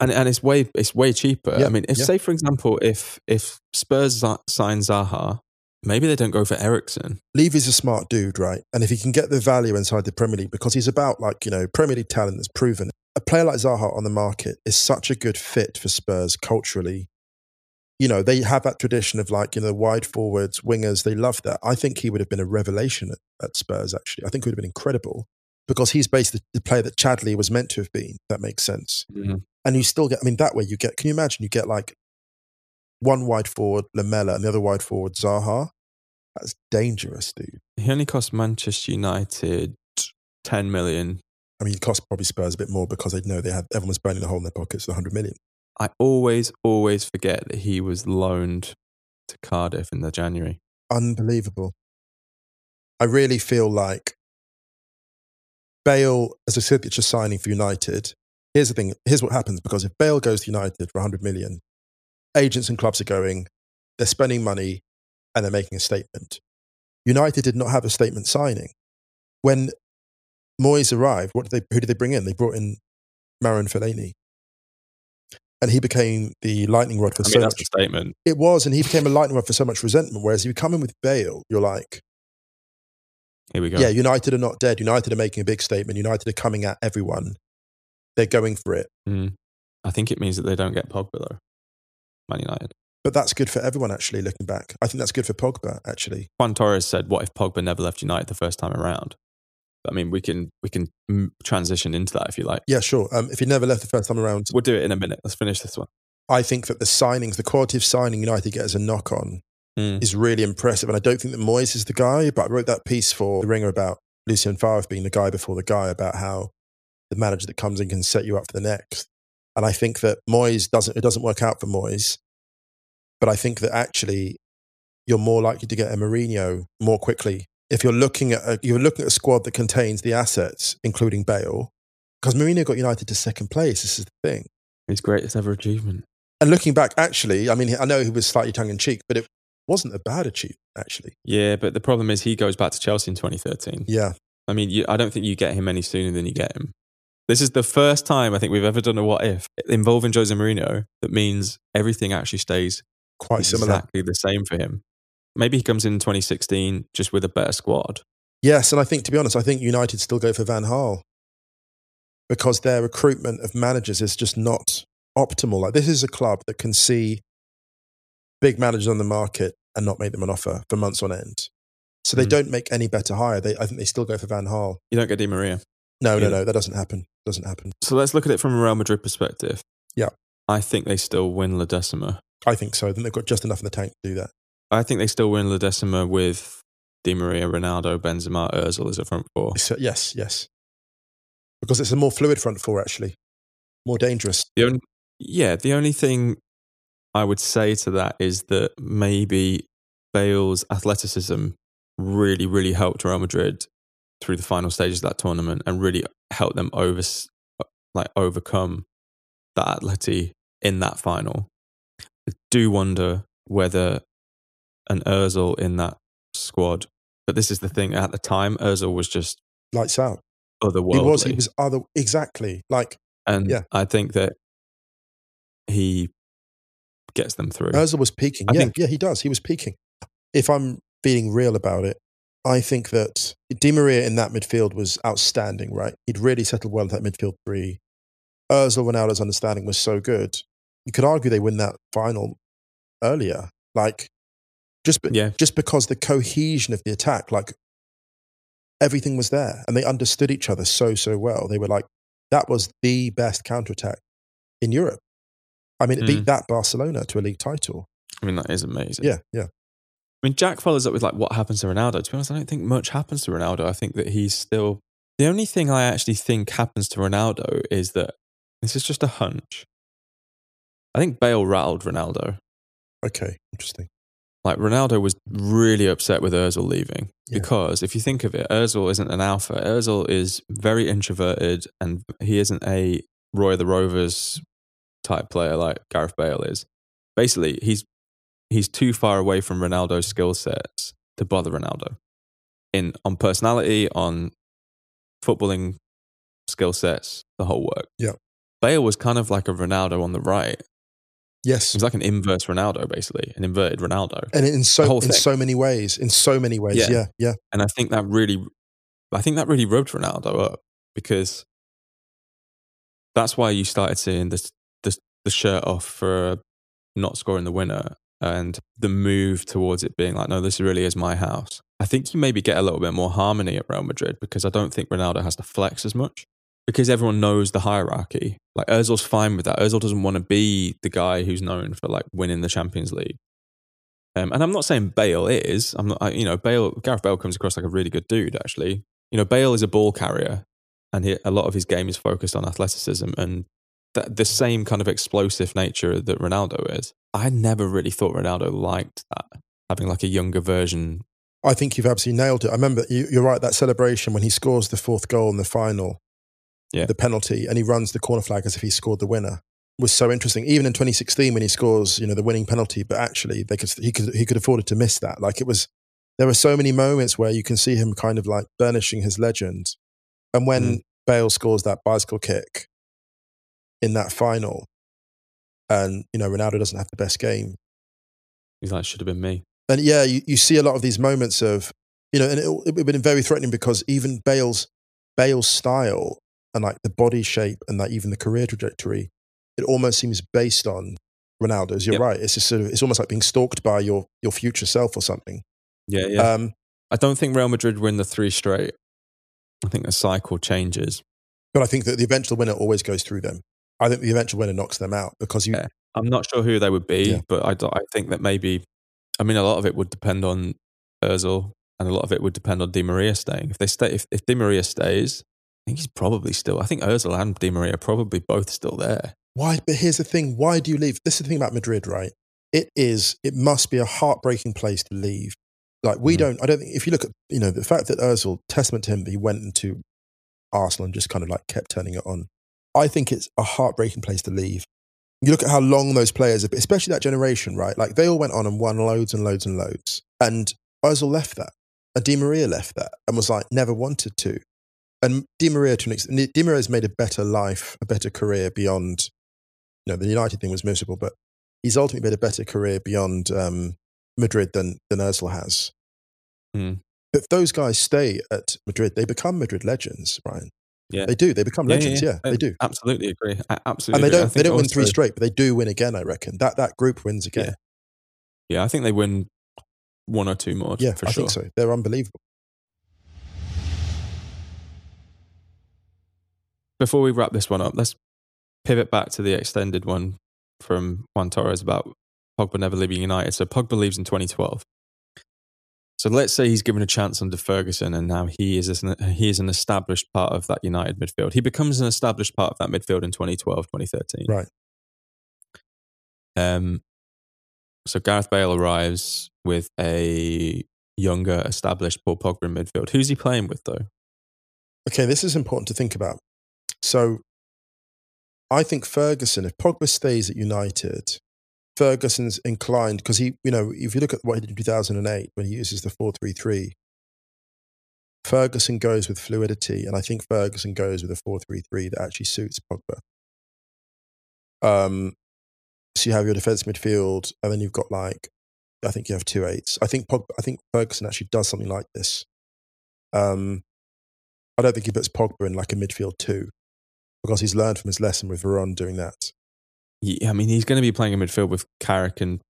And and it's way it's way cheaper. Yeah, I mean, if yeah. say for example, if if Spurs sign Zaha, maybe they don't go for Eriksen. Levy's a smart dude, right? And if he can get the value inside the Premier League, because he's about like, you know, Premier League talent that's proven, a player like Zaha on the market is such a good fit for Spurs culturally. You know, they have that tradition of like, you know, wide forwards, wingers, they love that. I think he would have been a revelation at, at Spurs, actually. I think it would have been incredible because he's basically the player that Chadli was meant to have been. That makes sense. Mm-hmm. And you still get, I mean, that way you get, can you imagine you get like one wide forward, Lamela, and the other wide forward, Zaha? That's dangerous, dude. He only cost Manchester United 10 million. I mean, it cost probably Spurs a bit more because they know they had everyone was burning the hole in their pockets, the 100 million. I always, always forget that he was loaned to Cardiff in the January. Unbelievable. I really feel like Bale, as a just signing for United, here's the thing. Here's what happens because if Bale goes to United for 100 million, agents and clubs are going, they're spending money and they're making a statement. United did not have a statement signing. When Moyes arrived, what did they, who did they bring in? They brought in Marouane Fellaini. And he became the lightning rod for I mean, so that's much. a statement. It was, and he became a lightning rod for so much resentment. Whereas if you come in with Bale, you're like, Here we go. yeah, United are not dead. United are making a big statement. United are coming at everyone. They're going for it. Mm. I think it means that they don't get Pogba, though. Man United. But that's good for everyone, actually, looking back. I think that's good for Pogba, actually. Juan Torres said, "What if Pogba never left United the first time around?" I mean, we can we can transition into that if you like. Yeah, sure. Um, if he never left the first time around, We'll do it in a minute. Let's finish this one. I think that the signings, the quality of signing United get as a knock on Mm. is really impressive. And I don't think that Moyes is the guy, but I wrote that piece for The Ringer about Lucien Favre being the guy before the guy about how the manager that comes in can set you up for the next. And I think that Moyes doesn't, it doesn't work out for Moyes. But I think that actually you're more likely to get a Mourinho more quickly. If you're looking at a, you're looking at a squad that contains the assets, including Bale, because Mourinho got United to second place. This is the thing. His greatest ever achievement. And looking back, actually, I mean, I know he was slightly tongue in cheek, but it wasn't a bad achievement, actually. Yeah, but the problem is he goes back to Chelsea in 2013. Yeah. I mean, you, I don't think you get him any sooner than you get him. This is the first time I think we've ever done a what if involving Jose Mourinho that means everything actually stays Quite similar. exactly the same for him. Maybe he comes in 2016 just with a better squad. Yes, and I think, to be honest, I think United still go for Van Gaal because their recruitment of managers is just not optimal. Like, this is a club that can see big managers on the market and not make them an offer for months on end. So they Mm. don't make any better hire. They, I think they still go for Van Gaal. You don't get Di Maria. No, no, no, that doesn't happen. Doesn't happen. So let's look at it from a Real Madrid perspective. Yeah. I think they still win La Decima. I think so. I think they've got just enough in the tank to do that. I think they still win La Decima with Di Maria, Ronaldo, Benzema, Ozil as a front four. So, yes, yes. Because it's a more fluid front four, actually. More dangerous. The only, yeah, the only thing I would say to that is that maybe Bale's athleticism really, really helped Real Madrid through the final stages of that tournament and really helped them over, uh, like overcome that atleti in that final. I do wonder whether an Özil in that squad, but this is the thing. At the time, Özil was just Lights out. otherworldly. He was, he was other, exactly. Like, And Yeah. I think that he gets them through. Ozil was peaking. I yeah, think- yeah, he does. He was peaking. If I'm being real about it, I think that Di Maria in that midfield was outstanding, right? He'd really settled well into that midfield three. Ozil Ronaldo's understanding was so good. You could argue they win that final earlier. Like, just, be, Yeah. just because the cohesion of the attack, like, everything was there and they understood each other so, so well. They were like, that was the best counter attack in Europe. I mean, it beat Mm. that Barcelona to a league title. I mean, that is amazing. Yeah, yeah. I mean, Jack follows up with like, what happens to Ronaldo? To be honest, I don't think much happens to Ronaldo. I think that he's still. The only thing I actually think happens to Ronaldo is that this is just a hunch. I think Bale rattled Ronaldo. Okay, interesting. Like Ronaldo was really upset with Özil leaving Yeah. because if you think of it, Özil isn't an alpha. Özil is very introverted and he isn't a Roy of the Rovers type player like Gareth Bale is. Basically, he's he's too far away from Ronaldo's skill sets to bother Ronaldo. In on personality, on footballing skill sets, the whole work. Yeah. Bale was kind of like a Ronaldo on the right. Yes, He's like an inverse Ronaldo, basically, an inverted Ronaldo. and in so in so many ways, in so many ways. Yeah. Yeah, yeah. And I think that really, I think that really rubbed Ronaldo up because that's why you started seeing this the shirt off for not scoring the winner and the move towards it being like, no, this really is my house. I think you maybe get a little bit more harmony at Real Madrid because I don't think Ronaldo has to flex as much because everyone knows the hierarchy. Like Özil's fine with that. Özil doesn't want to be the guy who's known for like winning the Champions League. Um, and I'm not saying Bale is. I'm not. I, you know, Bale. Gareth Bale comes across like a really good dude. Actually, you know, Bale is a ball carrier, and he, a lot of his game is focused on athleticism and that, the same kind of explosive nature that Ronaldo is. I never really thought Ronaldo liked that, having like a younger version. I think you've absolutely nailed it. I remember you, you're right. That celebration when he scores the fourth goal in the final, Yeah. the penalty, and he runs the corner flag as if he scored the winner was so interesting. Even in 2016 when he scores, you know, the winning penalty, but actually they could he could he could afford to miss that. Like it was, there were so many moments where you can see him kind of like burnishing his legend, and when Mm. Bale scores that bicycle kick in that final, and you know Ronaldo doesn't have the best game, He's like, should have been me. and yeah, you, you see a lot of these moments of, you know, and it, it would have been very threatening because even Bale's Bale's style and like the body shape and like even the career trajectory, it almost seems based on Ronaldo's. You're Yep. right. It's just sort of it's almost like being stalked by your your future self or something. Yeah, yeah. Um, I don't think Real Madrid win the three straight. I think the cycle changes. but I think that the eventual winner always goes through them. I think the eventual winner knocks them out because you. Yeah. I'm not sure who they would be, Yeah. but I, I think that maybe, I mean, a lot of it would depend on Özil and a lot of it would depend on Di Maria staying. If they stay, if, if Di Maria stays, I think he's probably still, I think Özil and Di Maria are probably both still there. Why? But here's the thing. Why do you leave? This is the thing about Madrid, right? It is. It must be a heartbreaking place to leave. Like we Mm. don't. I don't think. If you look at you know the fact that Özil, testament to him, he went into Arsenal and just kind of like kept turning it on. I think it's a heartbreaking place to leave. You look at how long those players have, been, especially that generation, right? Like they all went on and won loads and loads and loads, and Özil left that, and Di Maria left that, and was like never wanted to. And Di Maria, to an extent, Di Maria has made a better life, a better career beyond you know, the United thing was miserable, but he's ultimately made a better career beyond um, Madrid than than Özil has. Mm. If those guys stay at Madrid, they become Madrid legends, Ryan. Yeah. They do. They become legends. Yeah, I they do. Absolutely agree. I absolutely And they don't. They don't win three straight, but they do win again. I reckon that that group wins again. Yeah, I think they win one or two more. Yeah, for I sure. think so. They're unbelievable. Before we wrap this one up, let's pivot back to the extended one from Juan Torres about Pogba never leaving United. So Pogba leaves in 2012. So let's say he's given a chance under Ferguson, and now he is an, he is an established part of that United midfield. He becomes an established part of that midfield in 2012, 2013. Right. Um. So Gareth Bale arrives with a younger, established Paul Pogba in midfield. Who's he playing with though? Okay, this is important to think about. So, I think Ferguson, if Pogba stays at United, Ferguson's inclined because he, you know, if you look at what he did in 2008 when he uses the 4 3 3, Ferguson goes with fluidity, and I think Ferguson goes with a 4 3 3 that actually suits Pogba. Um, so you have your defense midfield, and then you've got like, I think you have two eights. I think Pogba, I think Ferguson actually does something like this. Um, I don't think he puts Pogba in like a midfield two because he's learned from his lesson with Veron doing that. Yeah, I mean, he's going to be playing in midfield with Carrick and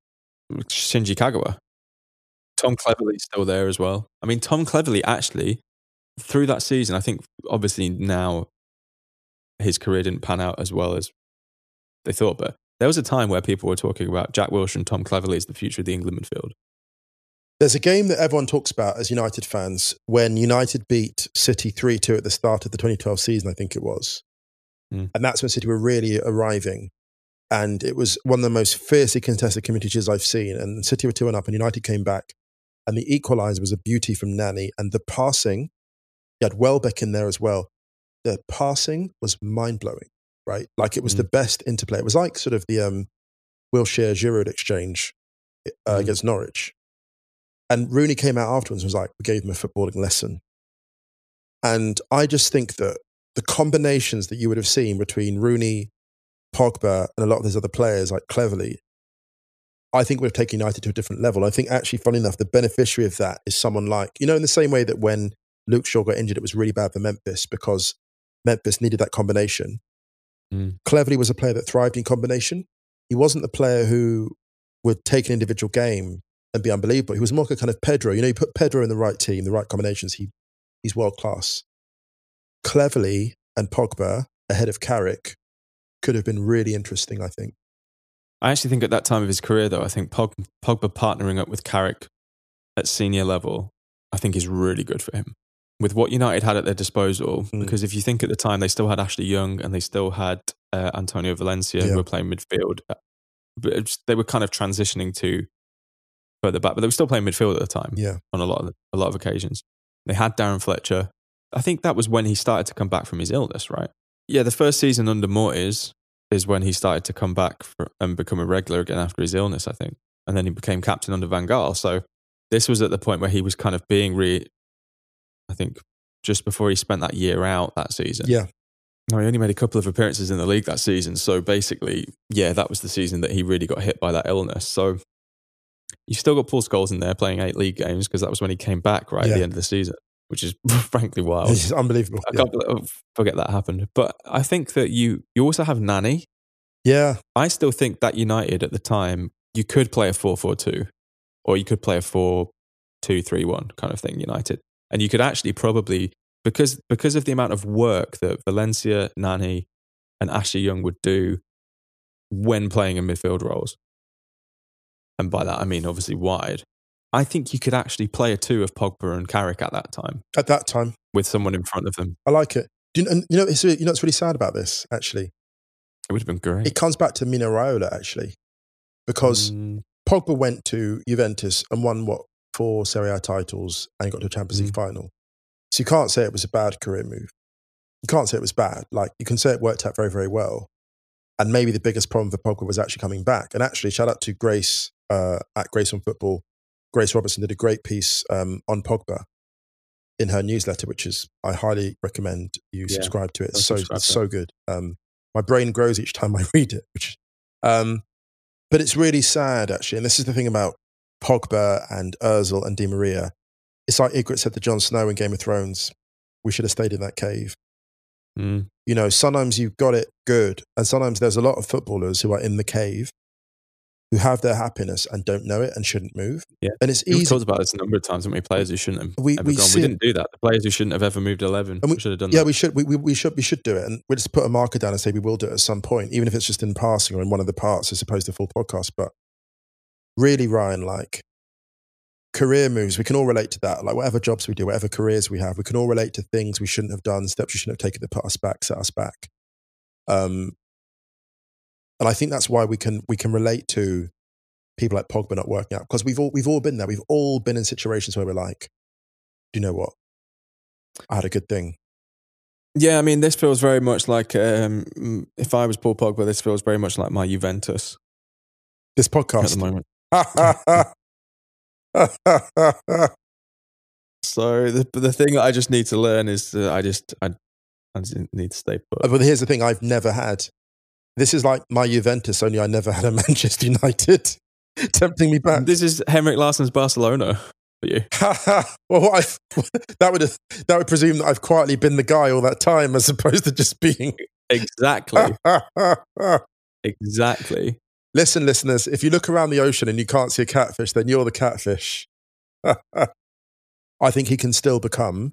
Shinji Kagawa. Tom Cleverley's still there as well. I mean, Tom Cleverley actually, through that season, I think obviously now his career didn't pan out as well as they thought, but there was a time where people were talking about Jack Wilshere and Tom Cleverley as the future of the England midfield. There's a game that everyone talks about as United fans when United beat City 3 2 at the start of the 2012 season, I think it was. Mm. And that's when City were really arriving. And it was one of the most fiercely contested communities I've seen. And City were 2 1 up, and United came back. And the equaliser was a beauty from Nani. And the passing, you had Welbeck in there as well. The passing was mind blowing, right? Like it was Mm. the best interplay. It was like sort of the um, Wilshere Giroud exchange uh, Mm. against Norwich. And Rooney came out afterwards and was like, we gave him a footballing lesson. And I just think that the combinations that you would have seen between Rooney, Pogba, and a lot of these other players, like Cleverley, I think we've taken United to a different level. I think actually, funny enough, the beneficiary of that is someone like, you know, in the same way that when Luke Shaw got injured, it was really bad for Memphis because Memphis needed that combination. Mm. Cleverley was a player that thrived in combination. He wasn't the player who would take an individual game and be unbelievable. He was more like a kind of Pedro. You know, you put Pedro in the right team, the right combinations, he, he's world class. Cleverley and Pogba ahead of Carrick could have been really interesting, I think. I actually think at that time of his career, though, I think Pog, Pogba partnering up with Carrick at senior level, I think is really good for him. With what United had at their disposal, Mm. because if you think at the time they still had Ashley Young and they still had uh, Antonio Valencia Yeah. who were playing midfield, uh, but they were kind of transitioning to further back, but they were still playing midfield at the time Yeah. on a lot of a lot of occasions. They had Darren Fletcher. I think that was when he started to come back from his illness, right? Yeah, the first season under Moyes is when he started to come back for, and become a regular again after his illness, I think. And then he became captain under Van Gaal. So this was at the point where he was kind of being re. I think just before he spent that year out that season. Yeah. No, he only made a couple of appearances in the league that season. So basically, yeah, that was the season that he really got hit by that illness. So you've still got Paul Scholes in there playing eight league games because that was when he came back right Yeah. at the end of the season, which is *laughs* frankly wild. This is unbelievable. I can't believe- oh, forget that happened. But I think that you you also have Nani. yeah. I still think that United at the time you could play a 4-4-2 or you could play a 4-2-3-1 kind of thing United. And you could actually probably because because of the amount of work that Valencia, Nani and Ashley Young would do when playing in midfield roles. And by that I mean obviously wide. I think you could actually play a two of Pogba and Carrick at that time At that time, with someone in front of them. I like it. Do you, and you know, it's, you know what's really sad about this, actually? It would have been great. It comes back to Mino Raiola, actually, because Mm, Pogba went to Juventus and won, what, four Serie A titles and got to a Champions League final. So you can't say it was a bad career move. You can't say it was bad. Like, you can say it worked out very, very well. And maybe the biggest problem for Pogba was actually coming back. And actually, shout out to Grace uh, at Grace on Football. Grace Robertson did a great piece um, on Pogba in her newsletter, which is I highly recommend you Yeah, subscribe to it. It's so it's so good. Um, my brain grows each time *laughs* I read it. Which, um, but it's really sad actually, and this is the thing about Pogba and Özil and Di Maria. It's like Ygritte said to Jon Snow in Game of Thrones: "We should have stayed in that cave." mm. You know, sometimes you've got it good, and sometimes there's a lot of footballers who are in the cave who have their happiness and don't know it and shouldn't move. Yeah. and it's We've easy. talked about this a number of times, haven't we? Players who shouldn't have We- ever we We didn't do that. The players who shouldn't have ever moved 11 And we- should have done Yeah, that. we should. We, we, we should. We should do it, and we'll just put a marker down and say we will do it at some point, even if it's just in passing or in one of the parts, as opposed to full podcast. But really, Ryan, like career moves, we can all relate to that. Like whatever jobs we do, whatever careers we have, we can all relate to things we shouldn't have done, steps we shouldn't have taken that put us back, set us back. Um, and I think that's why we can we can relate to people like Pogba not working out because we've all we've all been there. We've all been in situations where we're like, do you know what? I had a good thing. yeah, I mean, this feels very much like um, if I was Paul Pogba, this feels very much like my Juventus This podcast at the moment. *laughs* So the the thing that I just need to learn is that I just I, I need to stay put. but here's the thing I've never had. This is like my Juventus, only I never had a *laughs* Manchester United tempting me back. This is Henrik Larsson's Barcelona for you. *laughs* well, what I've, that would that would presume that I've quietly been the guy all that time, as opposed to just being. Exactly, *laughs* exactly. Listen, listeners, if you look around the ocean and you can't see a catfish, then you're the catfish. I think he can still become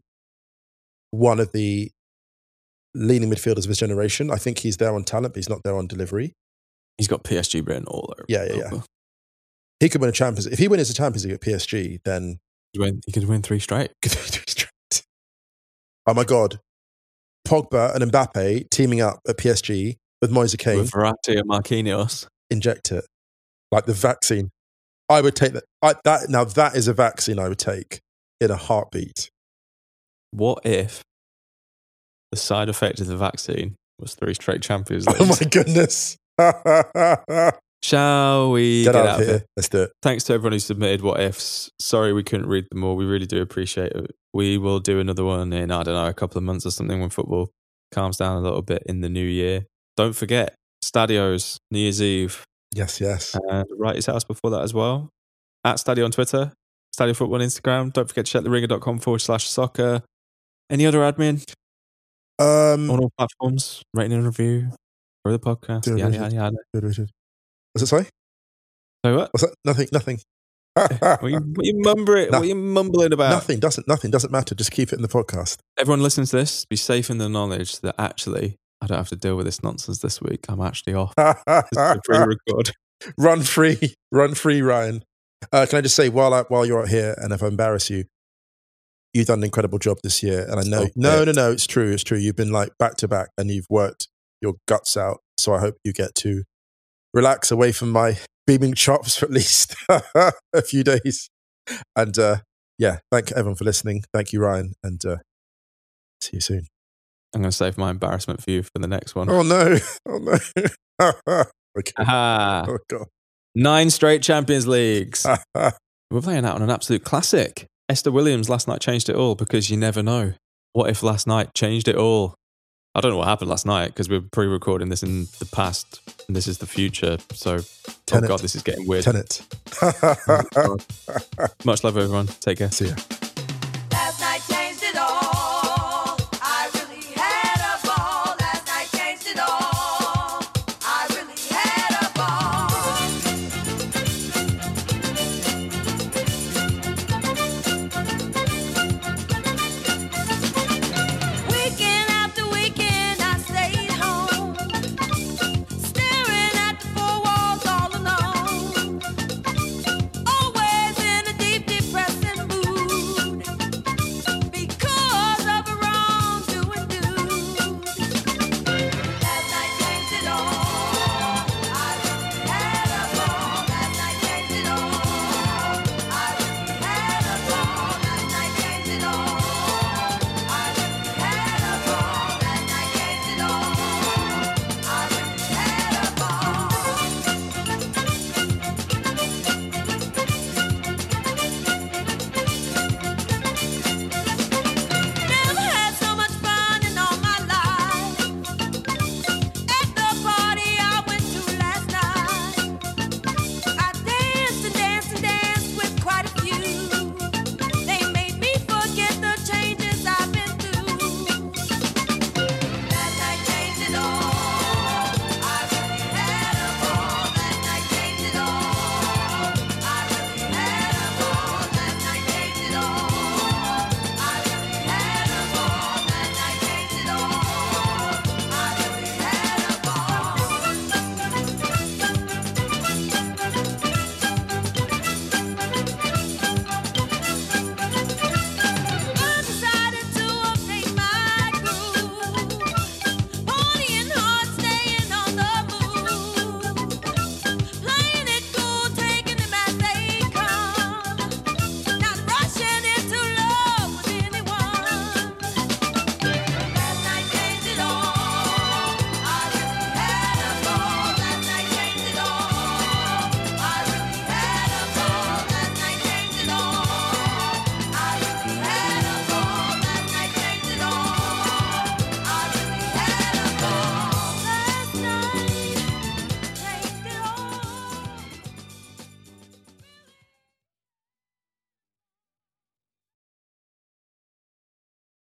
one of the leading midfielders of his generation. I think he's there on talent, but he's not there on delivery. He's got PSG written all over. Yeah, yeah, yeah. He could win a Champions. If he wins a Champions League at PSG, then He could win, he *laughs* could win three straight. oh my god, Pogba and Mbappe teaming up at PSG with Moise Kean, With Verratti and Marquinhos. inject it like the vaccine. I would take that. I, that now that is a vaccine I would take in a heartbeat. What if the side effect of the vaccine was three straight Champions *laughs* Oh my goodness! *laughs* Shall we get, out, out of here. Let's do it. Thanks to everyone who submitted what ifs. Sorry we couldn't read them all. We really do appreciate it. We will do another one in, I don't know, a couple of months or something when football calms down a little bit in the new year. Don't forget, Stadios, New Year's Eve, Yes, yes. And write his house before that as well. At Stadio on Twitter, Stadio Football on Instagram. Don't forget to check theringer.com forward slash soccer. Any other admin Um, on all platforms? Rating and review for the podcast. Yeah, Yada, yada, yada. was it sorry? Sorry, what? What's that? Nothing. Nothing. What are you, what you mumbling? *laughs* What are you mumbling about? nothing doesn't. Nothing doesn't matter. Just keep it in the podcast. Everyone listens to this. Be safe in the knowledge that actually I don't have to deal with this nonsense this week. I'm actually off. A pre-record. *laughs* run free, run free, Ryan. Uh, can I just say while I, while you're out here, and if I embarrass you, you've done an incredible job this year, and I know. Stop no, it. no, no. It's true. It's true. You've been like back to back, and you've worked your guts out. So I hope you get to relax away from my *laughs* beaming chops for at least *laughs* a few days. And uh, yeah, thank everyone for listening. Thank you, Ryan, and uh, see you soon. I'm going to save my embarrassment for you for the next one. Oh no! *laughs* Oh no! okay. Oh god. Nine straight Champions Leagues. We're playing out on an absolute classic. Esther Williams last night changed it all because you never know. What if last night changed it all? I don't know what happened last night because we're pre recording this in the past and this is the future. So, oh Tenet. God, this is getting weird. Tenet. *laughs* Much love, everyone. Take care. See ya.